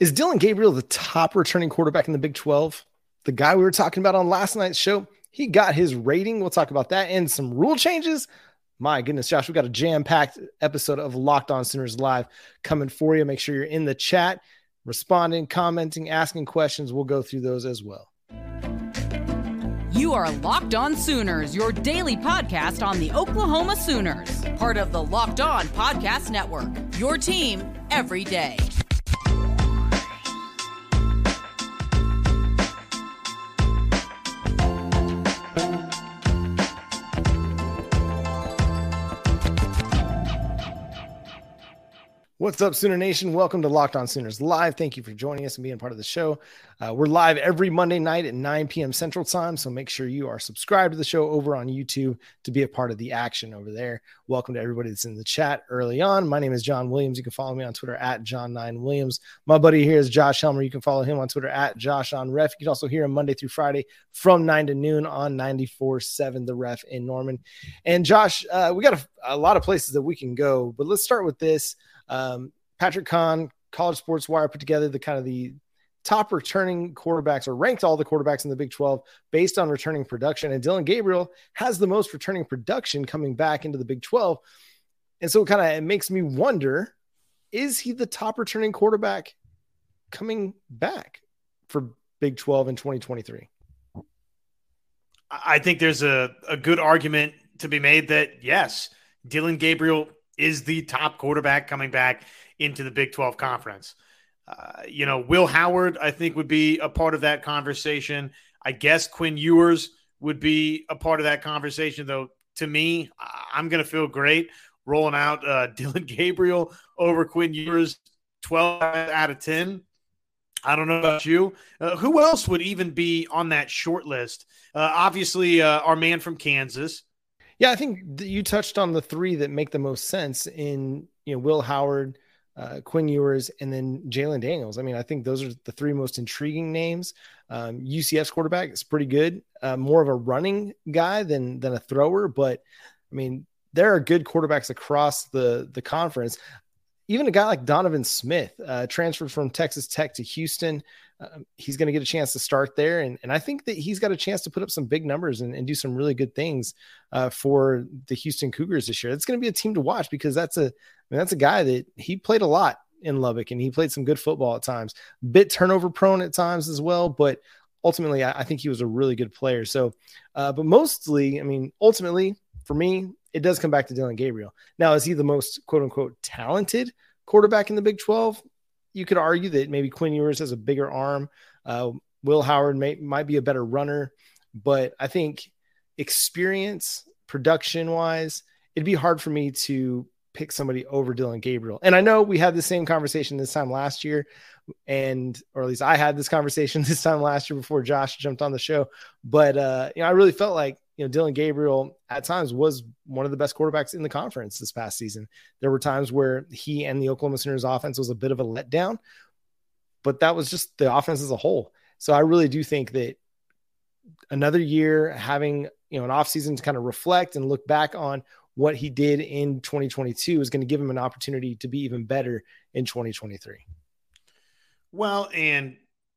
Is Dillon Gabriel the top returning quarterback in the Big 12? The guy we were talking about on last night's show, he got his rating. We'll talk about that and some rule changes. My goodness, Josh, we got a jam packed episode of Locked On Sooners Live coming for you. Make sure you're in the chat, responding, commenting, asking questions. We'll go through those as well. You are Locked On Sooners, your daily podcast on the Oklahoma Sooners, part of the Locked On Podcast Network. Your team every day. What's up, Sooner Nation? Welcome to Locked On Sooners Live. Thank you for joining us and being part of the show. Uh, we're live every Monday night at 9 p.m. Central Time, so make sure you are subscribed to the show over on YouTube to be a part of the action over there. Welcome to everybody that's in the chat early on. My name is John Williams. You can follow me on Twitter at John9Williams. My buddy here is Josh Helmer. You can follow him on Twitter at Josh on Ref. You can also hear him Monday through Friday from 9 to noon on 94.7 The Ref in Norman. And Josh, uh, we got a, a lot of places that we can go, but let's start with this. Um, Patrick Kahn, College Sports Wire put together the kind of the top returning quarterbacks or ranked all the quarterbacks in the Big 12 based on returning production. And Dillon Gabriel has the most returning production coming back into the Big 12. And so it kind of it makes me wonder is he the top returning quarterback coming back for Big 12 in 2023? I think there's a, a good argument to be made that yes, Dillon Gabriel is the top quarterback coming back into the Big 12 conference. Uh, you know, Will Howard, I think, would be a part of that conversation. I guess Quinn Ewers would be a part of that conversation, though. To me, I'm going to feel great rolling out uh, Dillon Gabriel over Quinn Ewers 12 out of 10. I don't know about you. Uh, who else would even be on that short list? Uh, obviously, uh, our man from Kansas. Yeah, I think you touched on the three that make the most sense in you know Will Howard, uh, Quinn Ewers, and then Jalon Daniels. I mean, I think those are the three most intriguing names. Um, UCF's quarterback is pretty good, uh, more of a running guy than than a thrower, but I mean, there are good quarterbacks across the the conference. Even a guy like Donovan Smith, uh, transferred from Texas Tech to Houston. Um, he's going to get a chance to start there. And, and I think that he's got a chance to put up some big numbers and, and do some really good things uh, for the Houston Cougars this year. It's going to be a team to watch because that's a, I mean, that's a guy that he played a lot in Lubbock and he played some good football at times, bit turnover prone at times as well. But ultimately, I, I think he was a really good player. So, uh, but mostly, I mean, ultimately for me, it does come back to Dillon Gabriel. Now, is he the most quote unquote talented quarterback in the Big 12? You could argue that maybe Quinn Ewers has a bigger arm. Uh, Will Howard may, might be a better runner, but I think experience, production wise, it'd be hard for me to pick somebody over Dillon Gabriel. And I know we had the same conversation this time last year, and or at least I had this conversation this time last year before Josh jumped on the show. But uh, you know, I really felt like you know, Dillon Gabriel at times was one of the best quarterbacks in the conference this past season. There were times where he and the Oklahoma Sooners offense was a bit of a letdown, but that was just the offense as a whole. So I really do think that another year having, you know, an offseason to kind of reflect and look back on what he did in 2022 is going to give him an opportunity to be even better in 2023. Well, and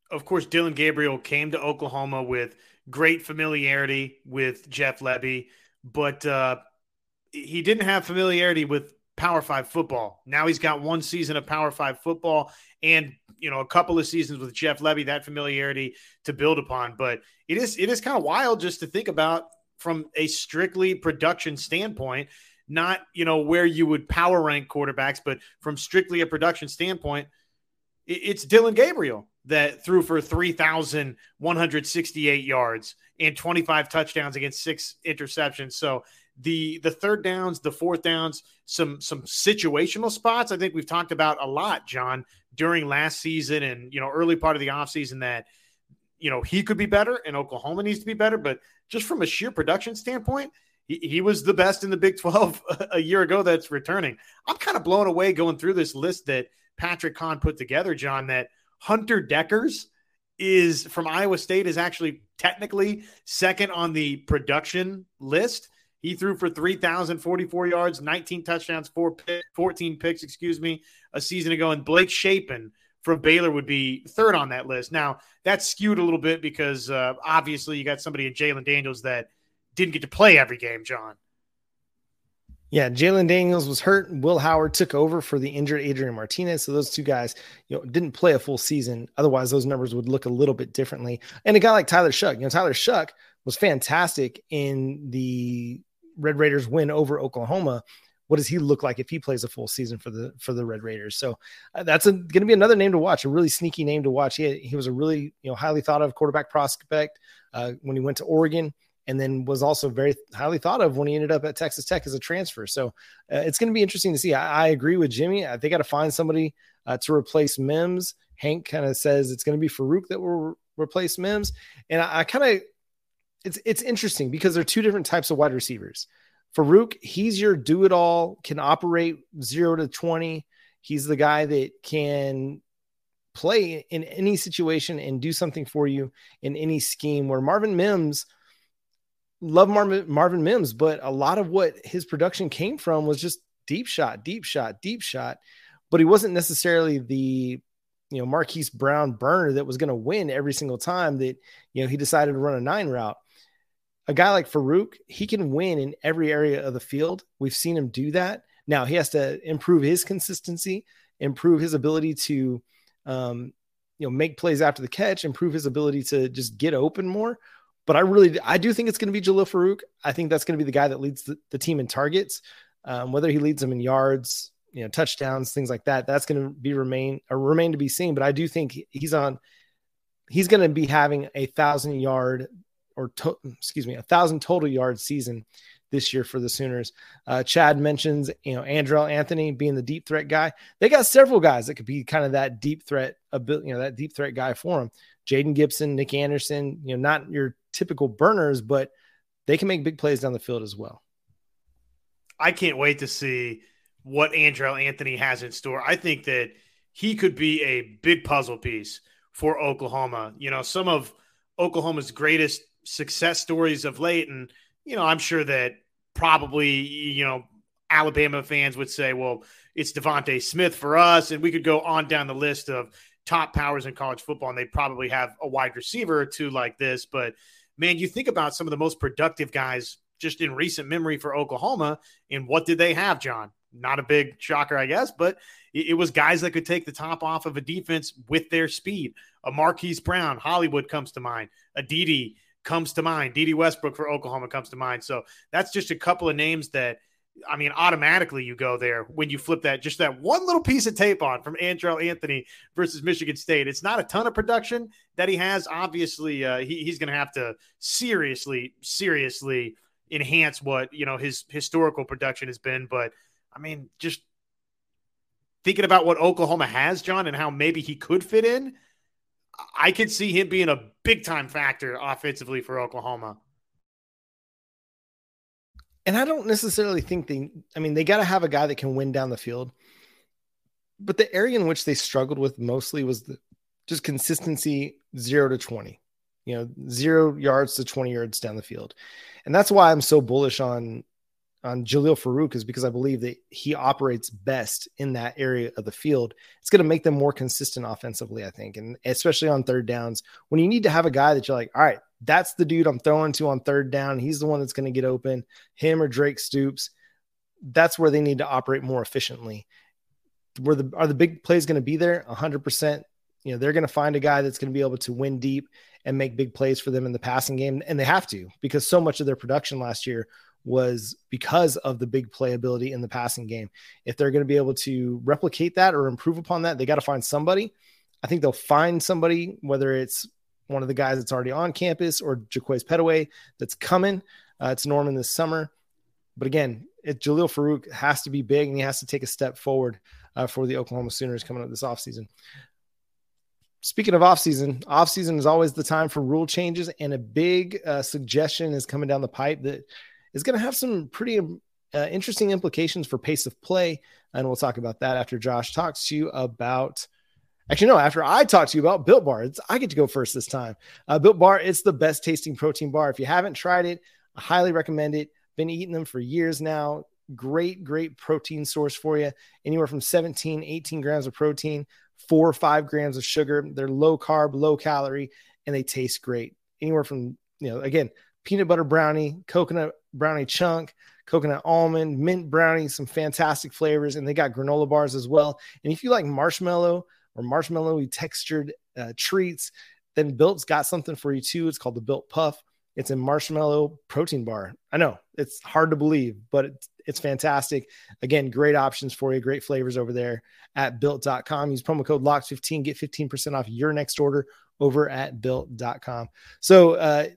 of course, Dillon Gabriel came to Oklahoma with – great familiarity with Jeff Lebby, but uh, he didn't have familiarity with Power Five football. Now he's got one season of Power Five football and you know a couple of seasons with Jeff Lebby. That familiarity to build upon, but it is it is kind of wild just to think about from a strictly production standpoint. Not you know where you would power rank quarterbacks, but from strictly a production standpoint, it's Dillon Gabriel that threw for 3,168 yards and 25 touchdowns against six interceptions. So the the third downs, the fourth downs, some some situational spots. I think we've talked about a lot, John, during last season and you know early part of the offseason that you know he could be better and Oklahoma needs to be better. But just from a sheer production standpoint, he, he was the best in the Big 12 a year ago that's returning. I'm kind of blown away going through this list that Patrick Kahn put together, John, that Hunter Dekkers is from Iowa State is actually technically second on the production list. He threw for 3,044 yards, 19 touchdowns, four pick, 14 picks, excuse me, a season ago. And Blake Shapen from Baylor would be third on that list. Now that's skewed a little bit because uh, obviously you got somebody in Jalon Daniels that didn't get to play every game, John. Yeah, Jalon Daniels was hurt. Will Howard took over for the injured Adrian Martinez. So those two guys, you know, didn't play a full season. Otherwise, those numbers would look a little bit differently. And a guy like Tyler Shough, you know, Tyler Shough was fantastic in the Red Raiders win over Oklahoma. What does he look like if he plays a full season for the for the Red Raiders? So uh, that's going to be another name to watch, a really sneaky name to watch. He, he was a really you know highly thought of quarterback prospect uh, when he went to Oregon and then was also very highly thought of when he ended up at Texas Tech as a transfer. So uh, it's going to be interesting to see. I, I agree with Jimmy. I, they got to find somebody uh, to replace Mims. Hank kind of says it's going to be Farooq that will re- replace Mims, and I, I kind of it's it's interesting because they're two different types of wide receivers. Farooq, he's your do it all, can operate zero to twenty. He's the guy that can play in any situation and do something for you in any scheme. Where Marvin Mims love Marvin, Marvin Mims, but a lot of what his production came from was just deep shot, deep shot, deep shot. But he wasn't necessarily the you know Marquise Brown burner that was going to win every single time that you know he decided to run a nine route. A guy like Farooq, he can win in every area of the field. We've seen him do that. Now he has to improve his consistency, improve his ability to um, you know make plays after the catch, improve his ability to just get open more. But I really, I do think it's going to be Jalil Farooq. I think that's going to be the guy that leads the, the team in targets. Um, whether he leads them in yards, you know, touchdowns, things like that, that's going to be remain or remain to be seen. But I do think he's on. He's going to be having a thousand yard or to, excuse me, a thousand total yard season this year for the Sooners. Uh, Chad mentions, you know, Andrel Anthony being the deep threat guy. They got several guys that could be kind of that deep threat, ability, you know, that deep threat guy for them. Jayden Gibson, Nick Anderson, you know, not your typical burners, but they can make big plays down the field as well. I can't wait to see what Andrel Anthony has in store. I think that he could be a big puzzle piece for Oklahoma. You know, some of Oklahoma's greatest success stories of late, and you know, I'm sure that probably you know Alabama fans would say, well, it's DeVonta Smith for us, and we could go on down the list of top powers in college football, and they probably have a wide receiver or two like this. But man, you think about some of the most productive guys just in recent memory for Oklahoma, and what did they have, John? Not a big shocker, I guess, but it, was guys that could take the top off of a defense with their speed. A Marquise Brown, Hollywood comes to mind. A Dede comes to mind. Dede Westbrook for Oklahoma comes to mind. So that's just a couple of names that – I mean, automatically you go there when you flip that just that one little piece of tape on from Andrel Anthony versus Michigan State. It's not a ton of production that he has. Obviously, uh, he, he's going to have to seriously, seriously enhance what you know his historical production has been. But I mean, just thinking about what Oklahoma has, John, and how maybe he could fit in, I could see him being a big time factor offensively for Oklahoma and I don't necessarily think they, I mean, they got to have a guy that can win down the field. But the area in which they struggled with mostly was the, just consistency zero to 20, you know, zero yards to 20 yards down the field. And that's why I'm so bullish on on Jalil Farooq is because I believe that he operates best in that area of the field. It's going to make them more consistent offensively, I think, and especially on third downs when you need to have a guy that you're like, all right, that's the dude I'm throwing to on third down. He's the one that's going to get open. Him or Drake Stoops. That's where they need to operate more efficiently. Where the are the big plays going to be there? 100%. You know, they're going to find a guy that's going to be able to win deep and make big plays for them in the passing game. And they have to because so much of their production last year was because of the big playability in the passing game. If they're going to be able to replicate that or improve upon that, they got to find somebody. I think they'll find somebody, whether it's one of the guys that's already on campus or Jaquaize Pettaway that's coming uh, Norman this summer. But again, it, Jalil Farooq has to be big and he has to take a step forward uh, for the Oklahoma Sooners coming up this offseason. Speaking of offseason, offseason is always the time for rule changes, and a big uh, suggestion is coming down the pipe that is going to have some pretty uh, interesting implications for pace of play. And we'll talk about that after Josh talks to you about – Actually, no, after I talk to you about Built Bar, it's, I get to go first this time. Uh, Built Bar, it's the best tasting protein bar. If you haven't tried it, I highly recommend it. Been eating them for years now. Great, great protein source for you. Anywhere from 17, 18 grams of protein, four or five grams of sugar. They're low carb, low calorie, and they taste great. Anywhere from, you know, again, peanut butter brownie, coconut brownie chunk, coconut almond, mint brownie, some fantastic flavors. And they got granola bars as well. And if you like marshmallow or marshmallowy textured uh, treats, then Built's got something for you too. It's called the Built Puff. It's a marshmallow protein bar. I know it's hard to believe, but it's, it's fantastic. Again, great options for you, great flavors over there at built.com. Use promo code LOCK15, get 15% off your next order over at built.com. So, uh,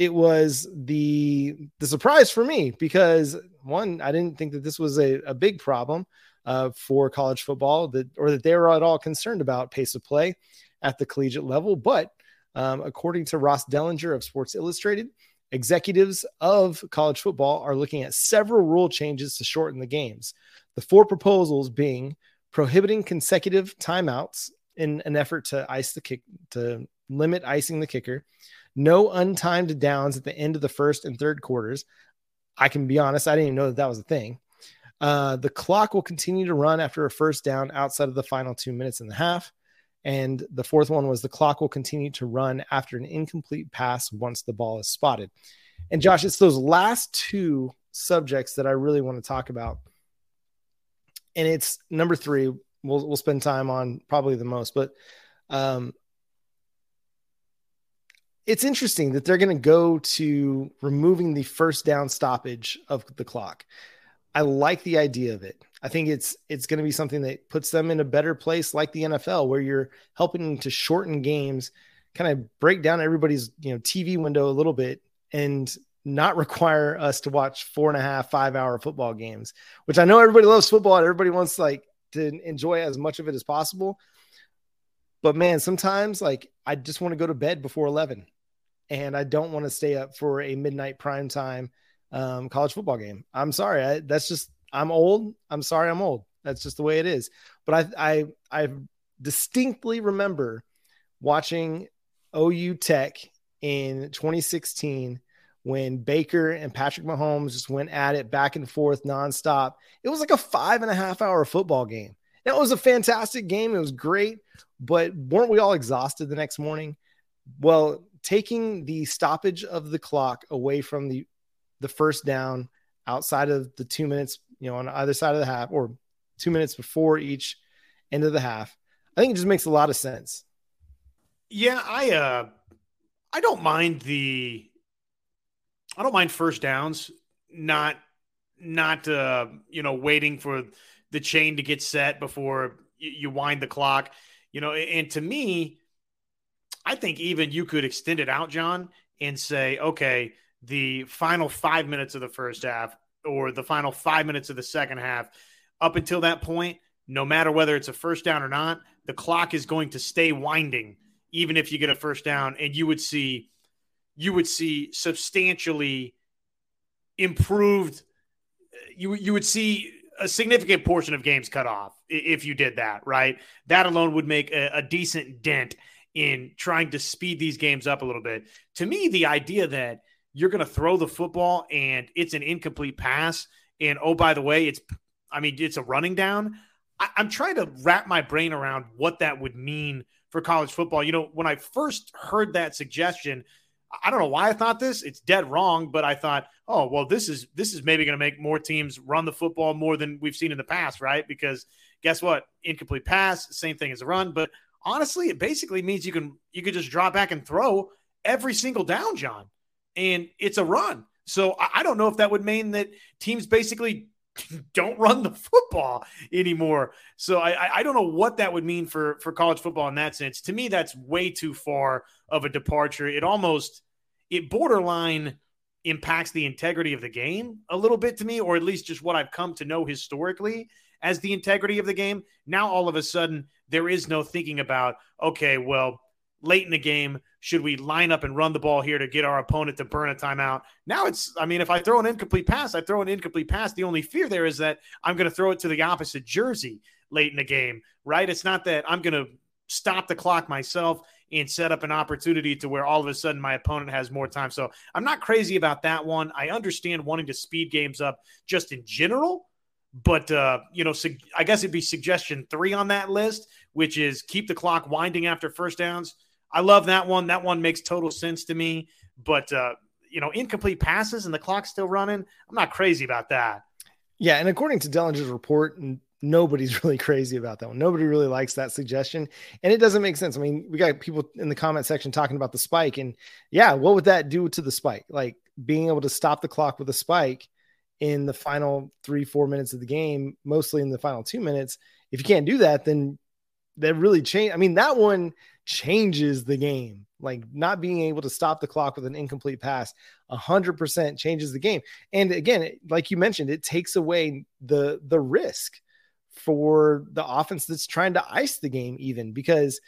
it was the the surprise for me because one, I didn't think that this was a, a big problem uh, for college football that or that they were at all concerned about pace of play at the collegiate level. But um, according to Ross Dellenger of Sports Illustrated, executives of college football are looking at several rule changes to shorten the games. The four proposals being prohibiting consecutive timeouts in an effort to ice the kick to limit icing the kicker, no untimed downs at the end of the first and third quarters. I can be honest, I didn't even know that that was a thing. Uh, the clock will continue to run after a first down outside of the final two minutes and a half. And the fourth one was the clock will continue to run after an incomplete pass once the ball is spotted. And Josh, it's those last two subjects that I really want to talk about. And it's number three. We'll we'll spend time on probably the most, but um, it's interesting that they're going to go to removing the first down stoppage of the clock. I like the idea of it. I think it's it's going to be something that puts them in a better place, like the NFL, where you're helping to shorten games, kind of break down everybody's you know TV window a little bit, and not require us to watch four and a half, five hour football games. Which I know everybody loves football and everybody wants like to enjoy as much of it as possible. But man, sometimes like I just want to go to bed before eleven, and I don't want to stay up for a midnight prime time um, college football game. I'm sorry. I, that's just, I'm old. I'm sorry. I'm old. That's just the way it is. But I, I, I distinctly remember watching OU Tech in 2016 when Baker and Patrick Mahomes just went at it back and forth nonstop. It was like a five and a half hour football game. It was a fantastic game. It was great, but weren't we all exhausted the next morning? Well, taking the stoppage of the clock away from the the first down outside of the two minutes, you know, on either side of the half or two minutes before each end of the half. I think it just makes a lot of sense. Yeah, I uh I don't mind the I don't mind first downs, not not uh you know waiting for the chain to get set before you, you wind the clock. You know, and to me, I think even you could extend it out, John, and say, okay, the final five minutes of the first half or the final five minutes of the second half. Up until that point, no matter whether it's a first down or not, the clock is going to stay winding, even if you get a first down, and you would see you would see substantially improved. You you would see a significant portion of games cut off if you did that, right? That alone would make a, a decent dent in trying to speed these games up a little bit. To me, the idea that you're going to throw the football and it's an incomplete pass. And oh, by the way, it's, I mean, it's a running down. I, I'm trying to wrap my brain around what that would mean for college football. You know, when I first heard that suggestion, I don't know why I thought this. It's dead wrong, but I thought, oh well, this is this is maybe going to make more teams run the football more than we've seen in the past, right? Because guess what? Incomplete pass, same thing as a run. But honestly, it basically means you can you could just drop back and throw every single down, John and it's a run. So I don't know if that would mean that teams basically don't run the football anymore. So I, I don't know what that would mean for for college football in that sense. To me, that's way too far of a departure. It almost it borderline impacts the integrity of the game a little bit to me, or at least just what I've come to know historically as the integrity of the game. Now all of a sudden there is no thinking about okay, well late in the game. Should we line up and run the ball here to get our opponent to burn a timeout? Now it's, I mean, if I throw an incomplete pass, I throw an incomplete pass. The only fear there is that I'm going to throw it to the opposite jersey late in the game, right? It's not that I'm going to stop the clock myself and set up an opportunity to where all of a sudden my opponent has more time. So I'm not crazy about that one. I understand wanting to speed games up just in general, but uh, you know, I guess it'd be suggestion three on that list which is keep the clock winding after first downs. I love that one. That one makes total sense to me. But uh, you know, incomplete passes and the clock's still running. I'm not crazy about that. Yeah, and according to Dellenger's report, nobody's really crazy about that one. Nobody really likes that suggestion, and it doesn't make sense. I mean, we got people in the comment section talking about the spike, and yeah, what would that do to the spike? Like being able to stop the clock with a spike in the final three, four minutes of the game, mostly in the final two minutes. If you can't do that, then that really change. I mean, that one changes the game. Like not being able to stop the clock with an incomplete pass, hundred percent changes the game. And again, like you mentioned, it takes away the the risk for the offense that's trying to ice the game, even because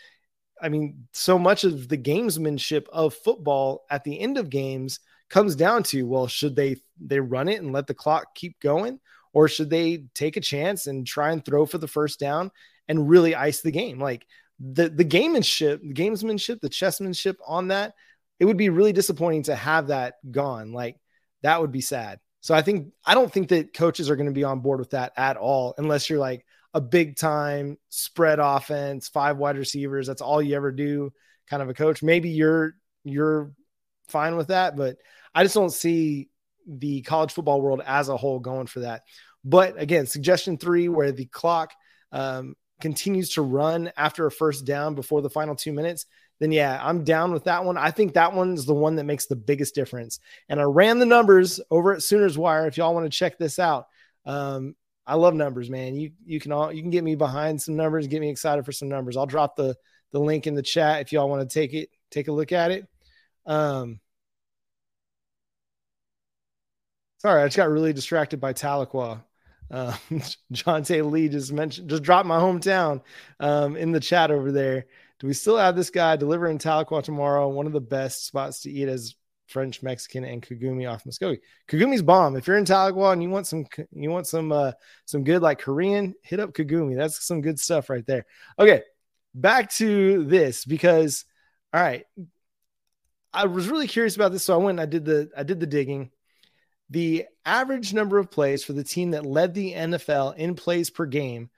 I mean, so much of the gamesmanship of football at the end of games comes down to well, should they they run it and let the clock keep going, or should they take a chance and try and throw for the first down and really ice the game? Like the the gamemanship, the gamesmanship, the chessmanship on that, it would be really disappointing to have that gone. Like that would be sad. So I think I don't think that coaches are going to be on board with that at all, unless you're like a big time spread offense, five wide receivers. That's all you ever do, kind of a coach. Maybe you're you're fine with that, but I just don't see the college football world as a whole going for that. But again, suggestion three, where the clock um, continues to run after a first down before the final two minutes, then yeah, I'm down with that one. I think that one's the one that makes the biggest difference. And I ran the numbers over at Sooners Wire. If y'all want to check this out, um, I love numbers, man. You you can all you can get me behind some numbers, get me excited for some numbers. I'll drop the the link in the chat if y'all want to take it, take a look at it. Um, sorry, I just got really distracted by Tahlequah. Uh, John Tay Lee just mentioned, just dropped my hometown um, in the chat over there. Do we still have this guy delivering Tahlequah tomorrow? One of the best spots to eat as French, Mexican, and Kagumi off Muskogee. Kagumi's bomb. If you're in Tahlequah and you want some, you want some, uh, some good like Korean, hit up Kagumi. That's some good stuff right there. Okay, back to this because, all right, I was really curious about this, so I went and I did the, I did the digging. The average number of plays for the team that led the NFL in plays per game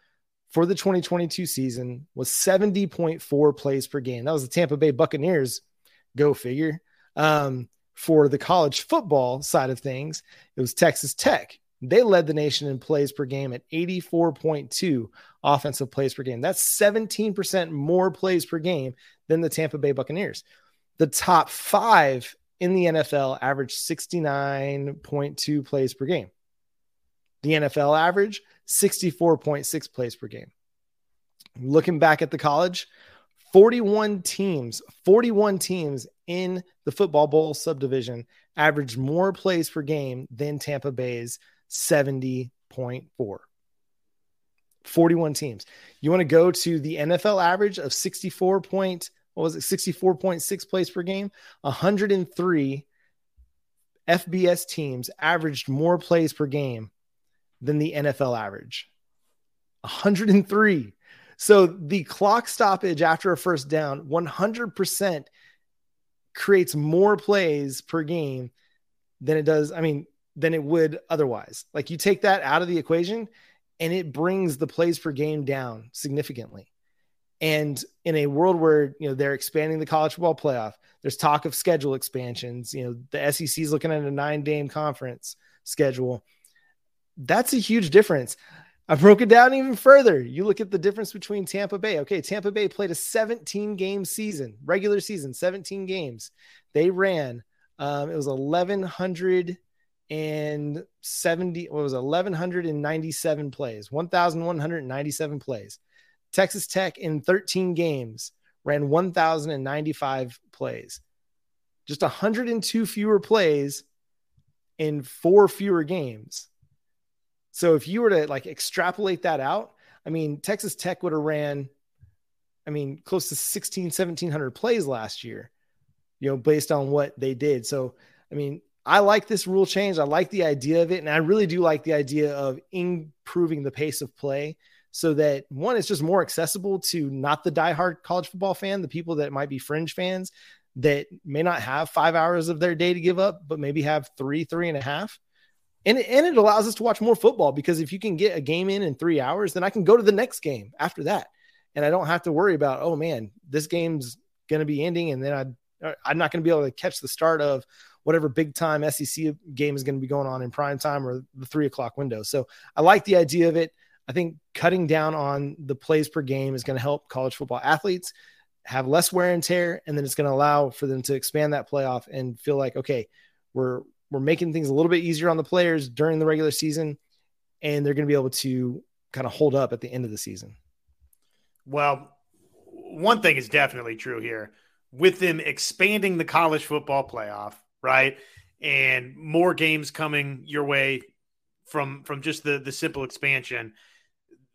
for the 2022 season was 70.4 plays per game. That was the Tampa Bay Buccaneers. Go figure. Um, for the college football side of things, it was Texas Tech. They led the nation in plays per game at 84.2 offensive plays per game. That's 17% more plays per game than the Tampa Bay Buccaneers. The top five in the NFL averaged 69.2 plays per game. The NFL average 64.6 plays per game. Looking back at the college, 41 teams, 41 teams in the football bowl subdivision averaged more plays per game than Tampa Bay's 70.4. 41 teams. You want to go to the NFL average of 64 point, what was it, 64.6 plays per game? 103 FBS teams averaged more plays per game than the NFL average. 103. So the clock stoppage after a first down 100% creates more plays per game than it does. I mean, than it would otherwise. Like you take that out of the equation and it brings the plays per game down significantly. And in a world where, you know, they're expanding the college football playoff, there's talk of schedule expansions. You know, the SEC is looking at a nine game conference schedule that's a huge difference. I broke it down even further. You look at the difference between Tampa Bay. Okay, Tampa Bay played a 17 game season, regular season, 17 games. They ran, um, it was 1,170, what was 1,197 plays, 1,197 plays. Texas Tech in 13 games ran 1,095 plays. Just 102 fewer plays in four fewer games so if you were to like extrapolate that out, I mean, Texas Tech would have ran, I mean, close to 16, 1700 plays last year, you know, based on what they did. So, I mean, I like this rule change. I like the idea of it. And I really do like the idea of improving the pace of play so that one, it's just more accessible to not the diehard college football fan, the people that might be fringe fans that may not have five hours of their day to give up, but maybe have three, three and a half and and it allows us to watch more football because if you can get a game in in three hours, then I can go to the next game after that. and I don't have to worry about, oh man, this game's going to be ending, and then I uh, I'm not going to be able to catch the start of whatever big time SEC game is going to be going on in prime time or the three o'clock window. So I like the idea of it. I think cutting down on the plays per game is going to help college football athletes have less wear and tear, and then it's going to allow for them to expand that playoff and feel like, okay, we're we're making things a little bit easier on the players during the regular season, and they're going to be able to kind of hold up at the end of the season. Well, one thing is definitely true here with them expanding the college football playoff, right? And more games coming your way from from just the the simple expansion.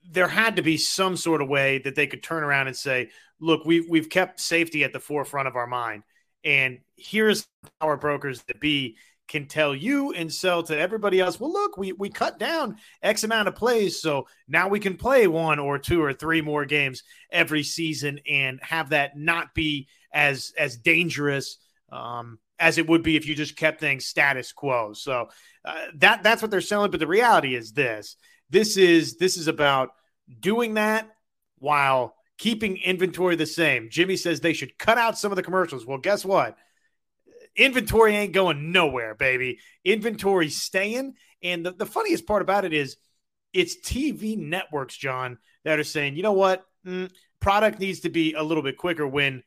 There had to be some sort of way that they could turn around and say, "Look, we've we've kept safety at the forefront of our mind, and here's our brokers that be can tell you and sell to everybody else, well, look, we, we cut down X amount of plays. So now we can play one or two or three more games every season and have that not be as, as dangerous um, as it would be if you just kept things status quo. So uh, that, that's what they're selling. But the reality is this, this is, this is about doing that while keeping inventory the same. Jimmy says they should cut out some of the commercials. Well, guess what? inventory ain't going nowhere, baby. Inventory staying. And the, the funniest part about it is it's TV networks, John, that are saying, you know what? Mm, product needs to be a little bit quicker when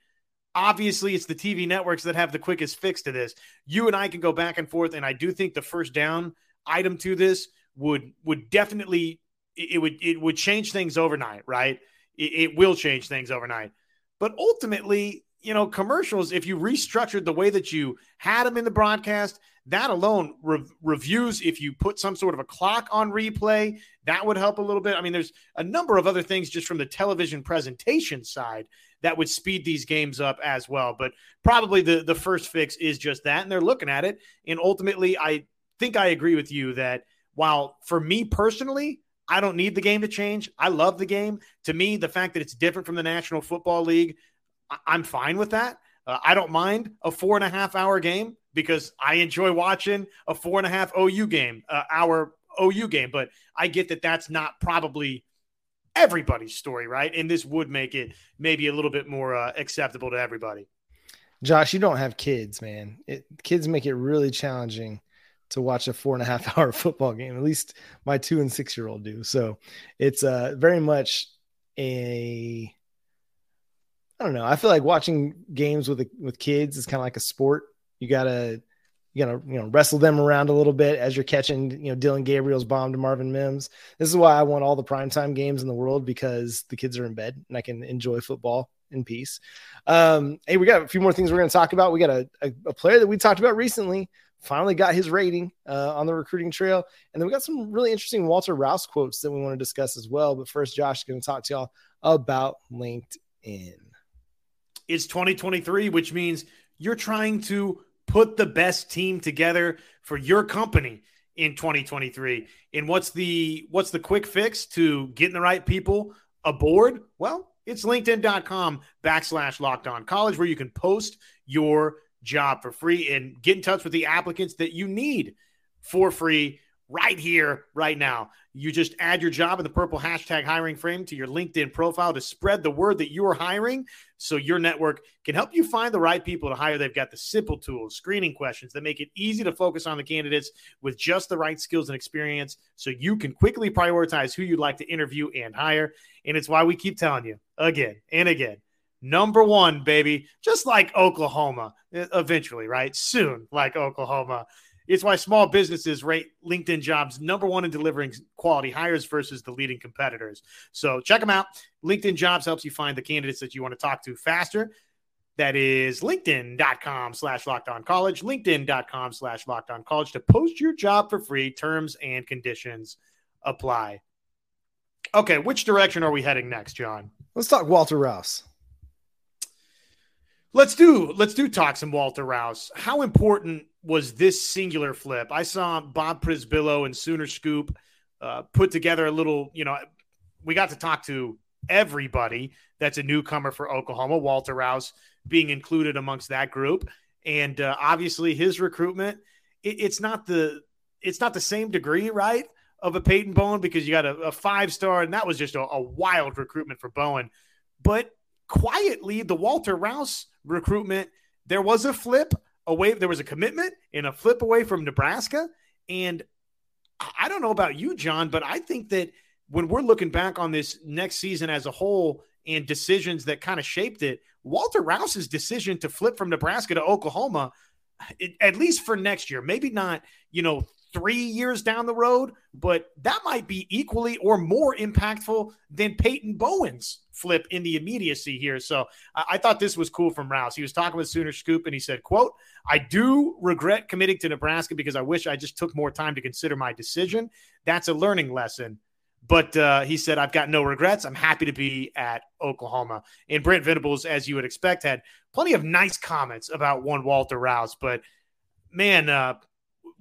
obviously it's the TV networks that have the quickest fix to this. You and I can go back and forth, and I do think the first down item to this would would definitely it would it would change things overnight, right? It, it will change things overnight. But ultimately, you know, commercials, if you restructured the way that you had them in the broadcast, that alone, re- reviews, if you put some sort of a clock on replay, that would help a little bit. I mean, there's a number of other things just from the television presentation side that would speed these games up as well. But probably the, the first fix is just that. And they're looking at it. And ultimately, I think I agree with you that while for me personally, I don't need the game to change. I love the game. To me, the fact that it's different from the National Football League I'm fine with that. Uh, I don't mind a four and a half hour game because I enjoy watching a four and a half OU game, uh, hour OU game. But I get that that's not probably everybody's story, right? And this would make it maybe a little bit more uh, acceptable to everybody. Josh, you don't have kids, man. It, kids make it really challenging to watch a four and a half hour football game. At least my two and six year old do. So it's uh, very much a I don't know. I feel like watching games with with kids is kind of like a sport. You gotta you gotta you know wrestle them around a little bit as you're catching you know Dillon Gabriel's bomb to Marvin Mims. This is why I want all the primetime games in the world because the kids are in bed and I can enjoy football in peace. Um, hey, we got a few more things we're going to talk about. We got a, a, a, player that we talked about recently finally got his rating uh, on the recruiting trail, and then we got some really interesting Walter Rouse quotes that we want to discuss as well. But first, Josh is going to talk to y'all about LinkedIn. It's 2023, which means you're trying to put the best team together for your company in 2023. And what's the what's the quick fix to getting the right people aboard? Well, it's LinkedIn.com backslash locked on college where you can post your job for free and get in touch with the applicants that you need for free right here, right now. You just add your job in the purple hashtag hiring frame to your LinkedIn profile to spread the word that you are hiring so your network can help you find the right people to hire. They've got the simple tools, screening questions that make it easy to focus on the candidates with just the right skills and experience so you can quickly prioritize who you'd like to interview and hire. And it's why we keep telling you again and again number one, baby, just like Oklahoma eventually, right? Soon, like Oklahoma. It's why small businesses rate LinkedIn jobs number one in delivering quality hires versus the leading competitors. So check them out. LinkedIn jobs helps you find the candidates that you want to talk to faster. That is linkedin.com slash locked on college, linkedin.com slash locked on college to post your job for free. Terms and conditions apply. Okay, which direction are we heading next, John? Let's talk Walter Rouse. Let's do let's do talk some Walter Rouse. How important was this singular flip? I saw Bob Przybylo and Sooner Scoop uh, put together a little. You know, we got to talk to everybody that's a newcomer for Oklahoma. Walter Rouse being included amongst that group, and uh, obviously his recruitment. It, it's not the it's not the same degree, right, of a Peyton Bowen because you got a, a five star, and that was just a, a wild recruitment for Bowen But quietly, the Walter Rouse recruitment, there was a flip away. There was a commitment and a flip away from Nebraska. And I don't know about you, John, but I think that when we're looking back on this next season as a whole and decisions that kind of shaped it, Walter Rouse's decision to flip from Nebraska to Oklahoma, it, at least for next year, maybe not, you know, three years down the road, but that might be equally or more impactful than Peyton Bowen's flip in the immediacy here. So I, I thought this was cool from Rouse. He was talking with Sooner Scoop and he said, quote, I do regret committing to Nebraska because I wish I just took more time to consider my decision. That's a learning lesson. But uh, he said, I've got no regrets. I'm happy to be at Oklahoma. And Brent Venables, as you would expect, had plenty of nice comments about one Walter Rouse. But man, uh,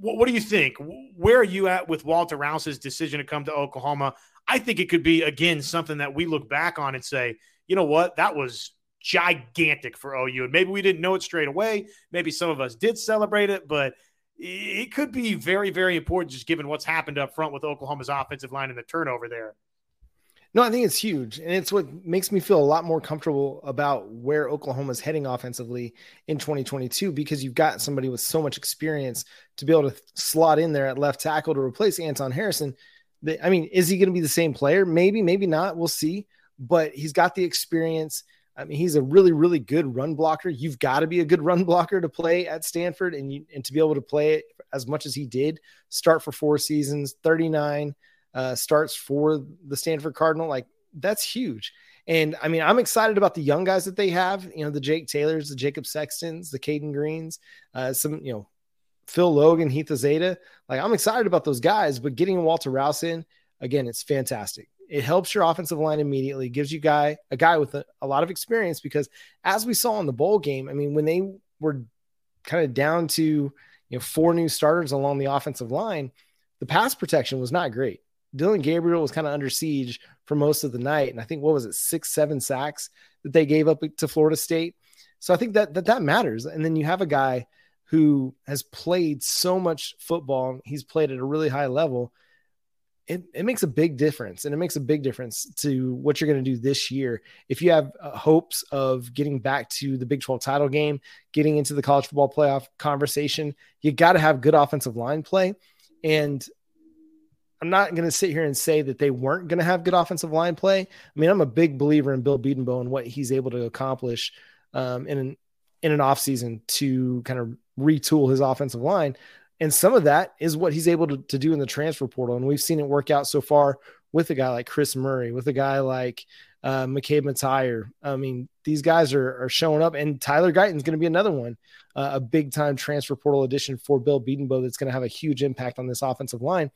what, what do you think? Where are you at with Walter Rouse's decision to come to Oklahoma? I think it could be, again, something that we look back on and say, you know what? That was gigantic for OU. And maybe we didn't know it straight away. Maybe some of us did celebrate it, but it could be very, very important just given what's happened up front with Oklahoma's offensive line and the turnover there. No, I think it's huge. And it's what makes me feel a lot more comfortable about where Oklahoma's heading offensively in 2022 because you've got somebody with so much experience to be able to slot in there at left tackle to replace Anton Harrison. I mean, is he going to be the same player? Maybe, maybe not. We'll see. But he's got the experience. I mean, he's a really, really good run blocker. You've got to be a good run blocker to play at Stanford and you, and to be able to play it as much as he did, start for four seasons, 39 uh, starts for the Stanford Cardinal, like that's huge. And I mean, I'm excited about the young guys that they have. You know, the Jake Taylors, the Jacob Sextons, the Caden Greens, uh, some you know, Phil Logan, Heath Zeta. Like I'm excited about those guys, but getting Walter Rouse in again, it's fantastic. It helps your offensive line immediately, gives you guy a guy with a, a lot of experience because as we saw in the bowl game, I mean, when they were kind of down to you know four new starters along the offensive line, the pass protection was not great. Dillon Gabriel was kind of under siege for most of the night. And I think what was it, six, seven sacks that they gave up to Florida State. So I think that that, that matters. And then you have a guy who has played so much football, he's played at a really high level. It, it makes a big difference and it makes a big difference to what you're going to do this year. If you have uh, hopes of getting back to the Big 12 title game, getting into the college football playoff conversation, you got to have good offensive line play. And I'm not going to sit here and say that they weren't going to have good offensive line play. I mean, I'm a big believer in Bill Bedenbaugh and what he's able to accomplish um, in an in an offseason to kind of retool his offensive line. And some of that is what he's able to, to do in the transfer portal. And we've seen it work out so far with a guy like Chris Murray, with a guy like uh, McKade Mettauer. I mean, these guys are, are showing up, and Tyler Guyton's going to be another one, uh, a big time transfer portal addition for Bill Bedenbaugh that's going to have a huge impact on this offensive line.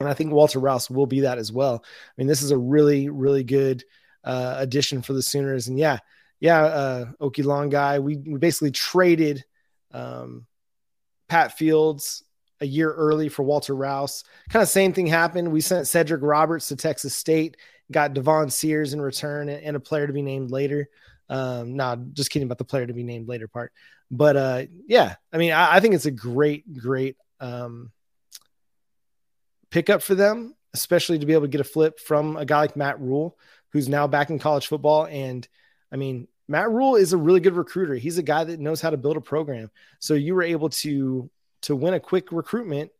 And I think Walter Rouse will be that as well. I mean, this is a really, really good uh, addition for the Sooners. And yeah, yeah, uh, Okie Long guy. We, we basically traded um, Pat Fields a year early for Walter Rouse. Kind of same thing happened. We sent Cedric Roberts to Texas State, got Devon Sears in return, and, and a player to be named later. Um, nah, just kidding about the player to be named later part. But uh, yeah, I mean, I, I think it's a great, great um, pickup for them, especially to be able to get a flip from a guy like Matt Rhule, who's now back in college football. And I mean, Matt Rhule is a really good recruiter. He's a guy that knows how to build a program. So you were able to to win a quick recruitment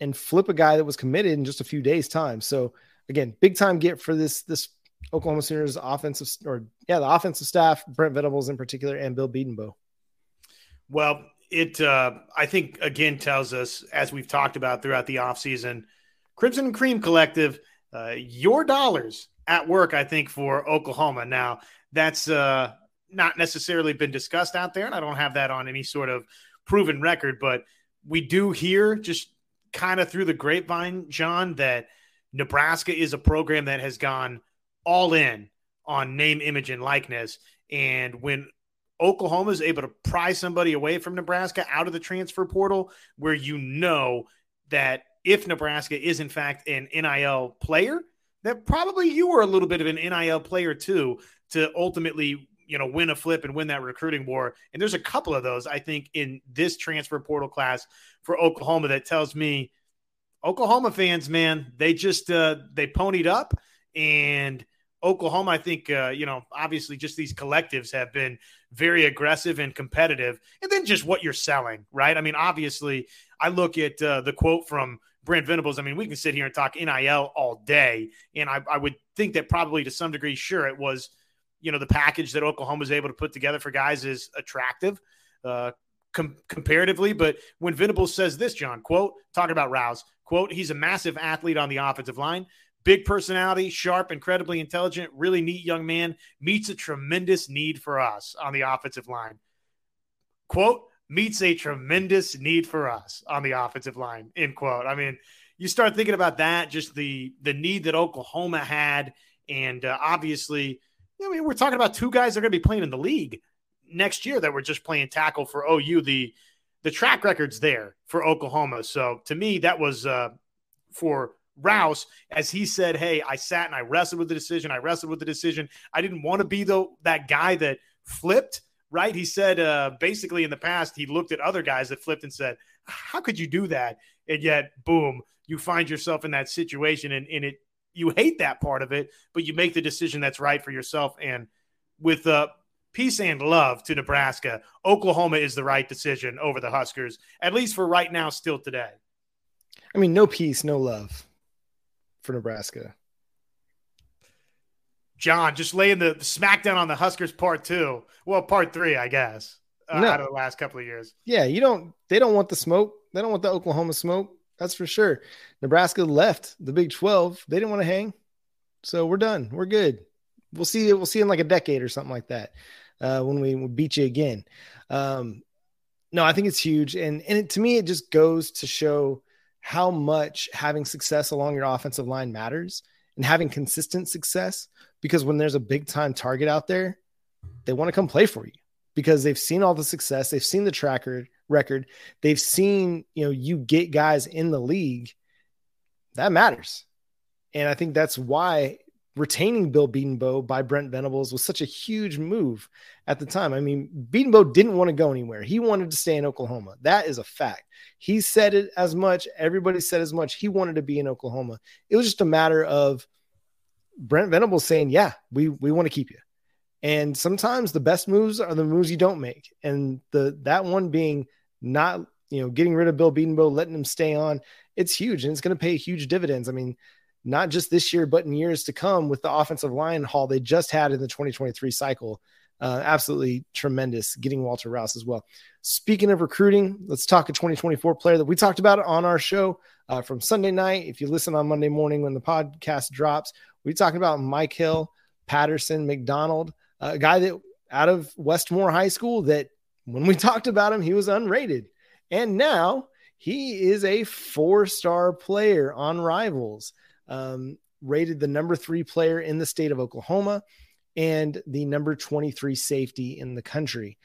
and flip a guy that was committed in just a few days' time. So again, big time get for this this Oklahoma Sooners offensive or yeah, the offensive staff, Brent Venables in particular, and Bill Bedenbaugh. Well, it uh, I think again tells us, as we've talked about throughout the offseason, Crimson and Cream Collective, uh, your dollars at work, I think, for Oklahoma. Now, that's uh, not necessarily been discussed out there, and I don't have that on any sort of proven record, but we do hear just kind of through the grapevine, John, that Nebraska is a program that has gone all in on name, image, and likeness. And when Oklahoma is able to pry somebody away from Nebraska out of the transfer portal, where you know that if Nebraska is in fact an NIL player, that probably you were a little bit of an NIL player too to ultimately you know win a flip and win that recruiting war. And there's a couple of those I think in this transfer portal class for Oklahoma that tells me Oklahoma fans, man, they just uh, they ponied up and Oklahoma, I think, uh, you know, obviously just these collectives have been very aggressive and competitive. And then just what you're selling, right? I mean, obviously, I look at uh, the quote from Brent Venables. I mean, we can sit here and talk NIL all day. And I, I would think that probably to some degree, sure, it was, you know, the package that Oklahoma was able to put together for guys is attractive. Uh, com- comparatively. But when Venables says this, John, quote, talking about Rouse, quote, he's a massive athlete on the offensive line, big personality, sharp, incredibly intelligent, really neat young man, meets a tremendous need for us on the offensive line. Quote, meets a tremendous need for us on the offensive line, end quote. I mean, you start thinking about that, just the the need that Oklahoma had, and uh, obviously, I mean, we're talking about two guys that are going to be playing in the league next year that were just playing tackle for OU. The the track record's there for Oklahoma. So to me, that was uh, for Rouse, as he said, "Hey, I sat and I wrestled with the decision. I wrestled with the decision. I didn't want to be the that guy that flipped." Right? He said uh, basically in the past he looked at other guys that flipped and said, "How could you do that?" And yet, boom, you find yourself in that situation, and, and it you hate that part of it, but you make the decision that's right for yourself. And with uh, peace and love to Nebraska. Oklahoma is the right decision over the Huskers, at least for right now, still today. I mean, no peace, no love for Nebraska. John, just laying the, smackdown on the Huskers part two. Well, part three, I guess, uh, no. out of the last couple of years. Yeah, you don't, they don't want the smoke. They don't want the Oklahoma smoke. That's for sure. Nebraska left the Big 12. They didn't want to hang. So we're done. We're good. We'll see. We'll see in like a decade or something like that uh, when we beat you again. Um, no, I think it's huge, and and it, to me, it just goes to show how much having success along your offensive line matters and having consistent success. Because when there's a big time target out there, they want to come play for you because they've seen all the success, they've seen the tracker record, they've seen you know you get guys in the league. That matters, and I think that's why retaining Bill Bedenbaugh by Brent Venables was such a huge move at the time. I mean, Bedenbaugh didn't want to go anywhere. He wanted to stay in Oklahoma. That is a fact. He said it as much. Everybody said as much. He wanted to be in Oklahoma. It was just a matter of Brent Venables saying, "Yeah, we we want to keep you." And sometimes the best moves are the moves you don't make. And the that one being not, you know, getting rid of Bill Bedenbaugh, letting him stay on, it's huge and it's going to pay huge dividends. I mean, not just this year, but in years to come with the offensive line haul they just had in the 2023 cycle. Uh, absolutely tremendous getting Walter Rouse as well. Speaking of recruiting, let's talk a 2024 player that we talked about on our show uh, from Sunday night. If you listen on Monday morning when the podcast drops, we talked about Mike Hill, Patterson, McDonald, a guy that out of Westmore High School that when we talked about him, he was unrated. And now he is a four star player on Rivals um, rated the number three player in the state of Oklahoma and the number 23 safety in the country.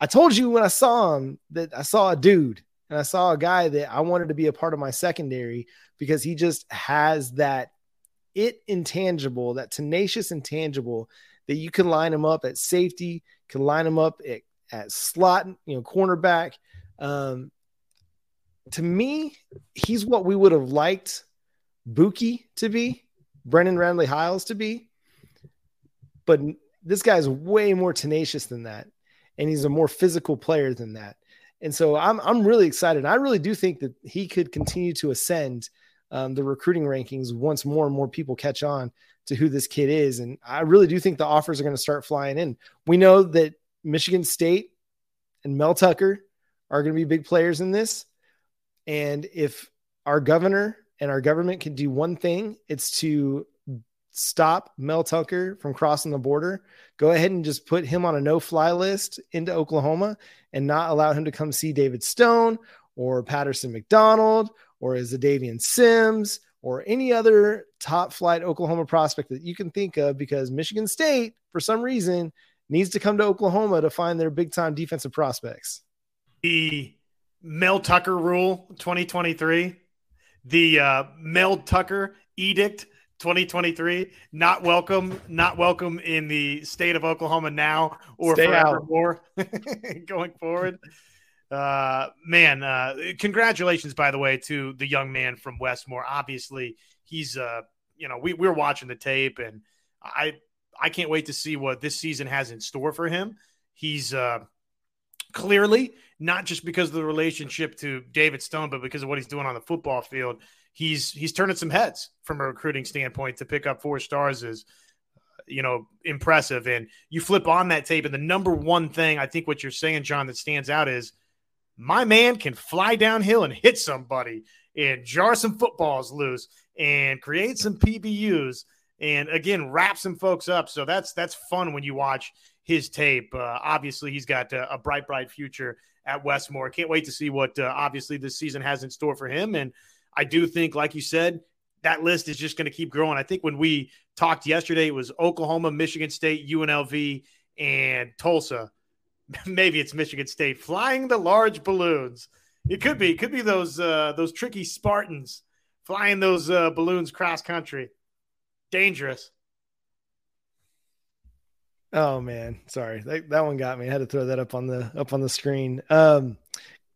I told you when I saw him that I saw a dude and I saw a guy that I wanted to be a part of my secondary because he just has that it intangible, that tenacious intangible that you can line him up at safety, can line him up at, at slot, you know, cornerback. Um, to me, he's what we would have liked Buki to be, Brendan Radley-Hiles to be. But this guy's way more tenacious than that. And he's a more physical player than that. And so I'm, I'm really excited. I really do think that he could continue to ascend um, the recruiting rankings once more and more people catch on to who this kid is. And I really do think the offers are going to start flying in. We know that Michigan State and Mel Tucker are going to be big players in this. And if our governor and our government can do one thing, it's to stop Mel Tucker from crossing the border. Go ahead and just put him on a no-fly list into Oklahoma and not allow him to come see David Stone or Patterson McDonald or Davian Sims or any other top flight Oklahoma prospect that you can think of because Michigan State, for some reason, needs to come to Oklahoma to find their big time defensive prospects. The Mel Tucker rule 2023 the uh, Mel Tucker edict 2023 not welcome not welcome in the state of oklahoma now or Stay forevermore going forward. Uh man uh congratulations by the way to the young man from westmore. Obviously he's uh you know we, we were watching the tape and I I can't wait to see what this season has in store for him. He's uh, clearly not just because of the relationship to David Stone, but because of what he's doing on the football field. He's he's turning some heads from a recruiting standpoint to pick up four stars is uh, you know impressive. And you flip on that tape, and the number one thing I think what you're saying, John, that stands out is my man can fly downhill and hit somebody and jar some footballs loose and create some PBUs and again wrap some folks up. So that's that's fun when you watch his tape. Uh, obviously, he's got a, a, bright, bright future at Westmore. Can't wait to see what uh, obviously this season has in store for him. And I do think, like you said, that list is just going to keep growing. I think when we talked yesterday, it was Oklahoma, Michigan State, UNLV, and Tulsa. Maybe it's Michigan State flying the large balloons. It could be. It could be those uh, those tricky Spartans flying those uh, balloons cross country. Dangerous. Oh man, sorry that, that one got me. I had to throw that up on the up on the screen. Um,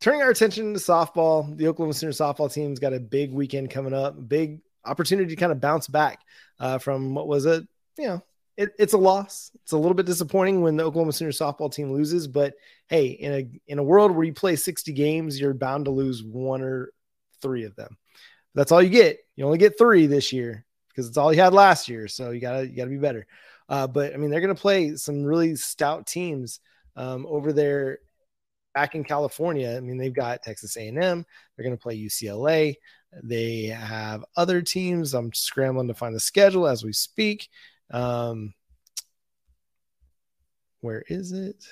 turning our attention to softball, the Oklahoma Sooner softball team's got a big weekend coming up. Big opportunity to kind of bounce back uh, from what was a you know it, it's a loss. It's a little bit disappointing when the Oklahoma Sooner softball team loses, but hey, in a in a world where you play 60 games, you're bound to lose one or three of them. That's all you get. You only get three this year because it's all you had last year. So you gotta you gotta be better. Uh, but I mean, they're gonna play some really stout teams um, over there back in California. I mean, they've got Texas A&M. They're gonna play UCLA. They have other teams. I'm scrambling to find the schedule as we speak. Um, where is it?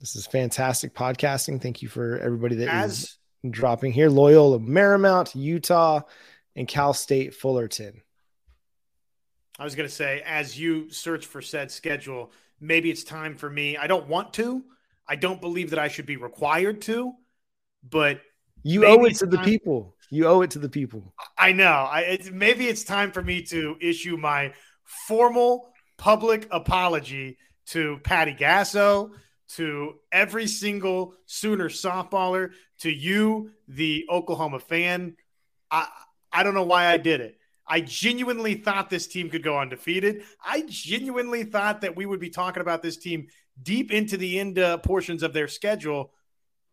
This is fantastic podcasting. Thank you for everybody that as, is dropping here. Loyola Marymount, Utah, and Cal State Fullerton. I was going to say, as you search for said schedule, maybe it's time for me. I don't want to. I don't believe that I should be required to, but you owe it to the people. You owe it to the people. I know. I it, maybe it's time for me to issue my formal public apology to Patty Gasso, to every single Sooner softballer, to you, the Oklahoma fan. I I don't know why I did it. I genuinely thought this team could go undefeated. I genuinely thought that we would be talking about this team deep into the end uh, portions of their schedule,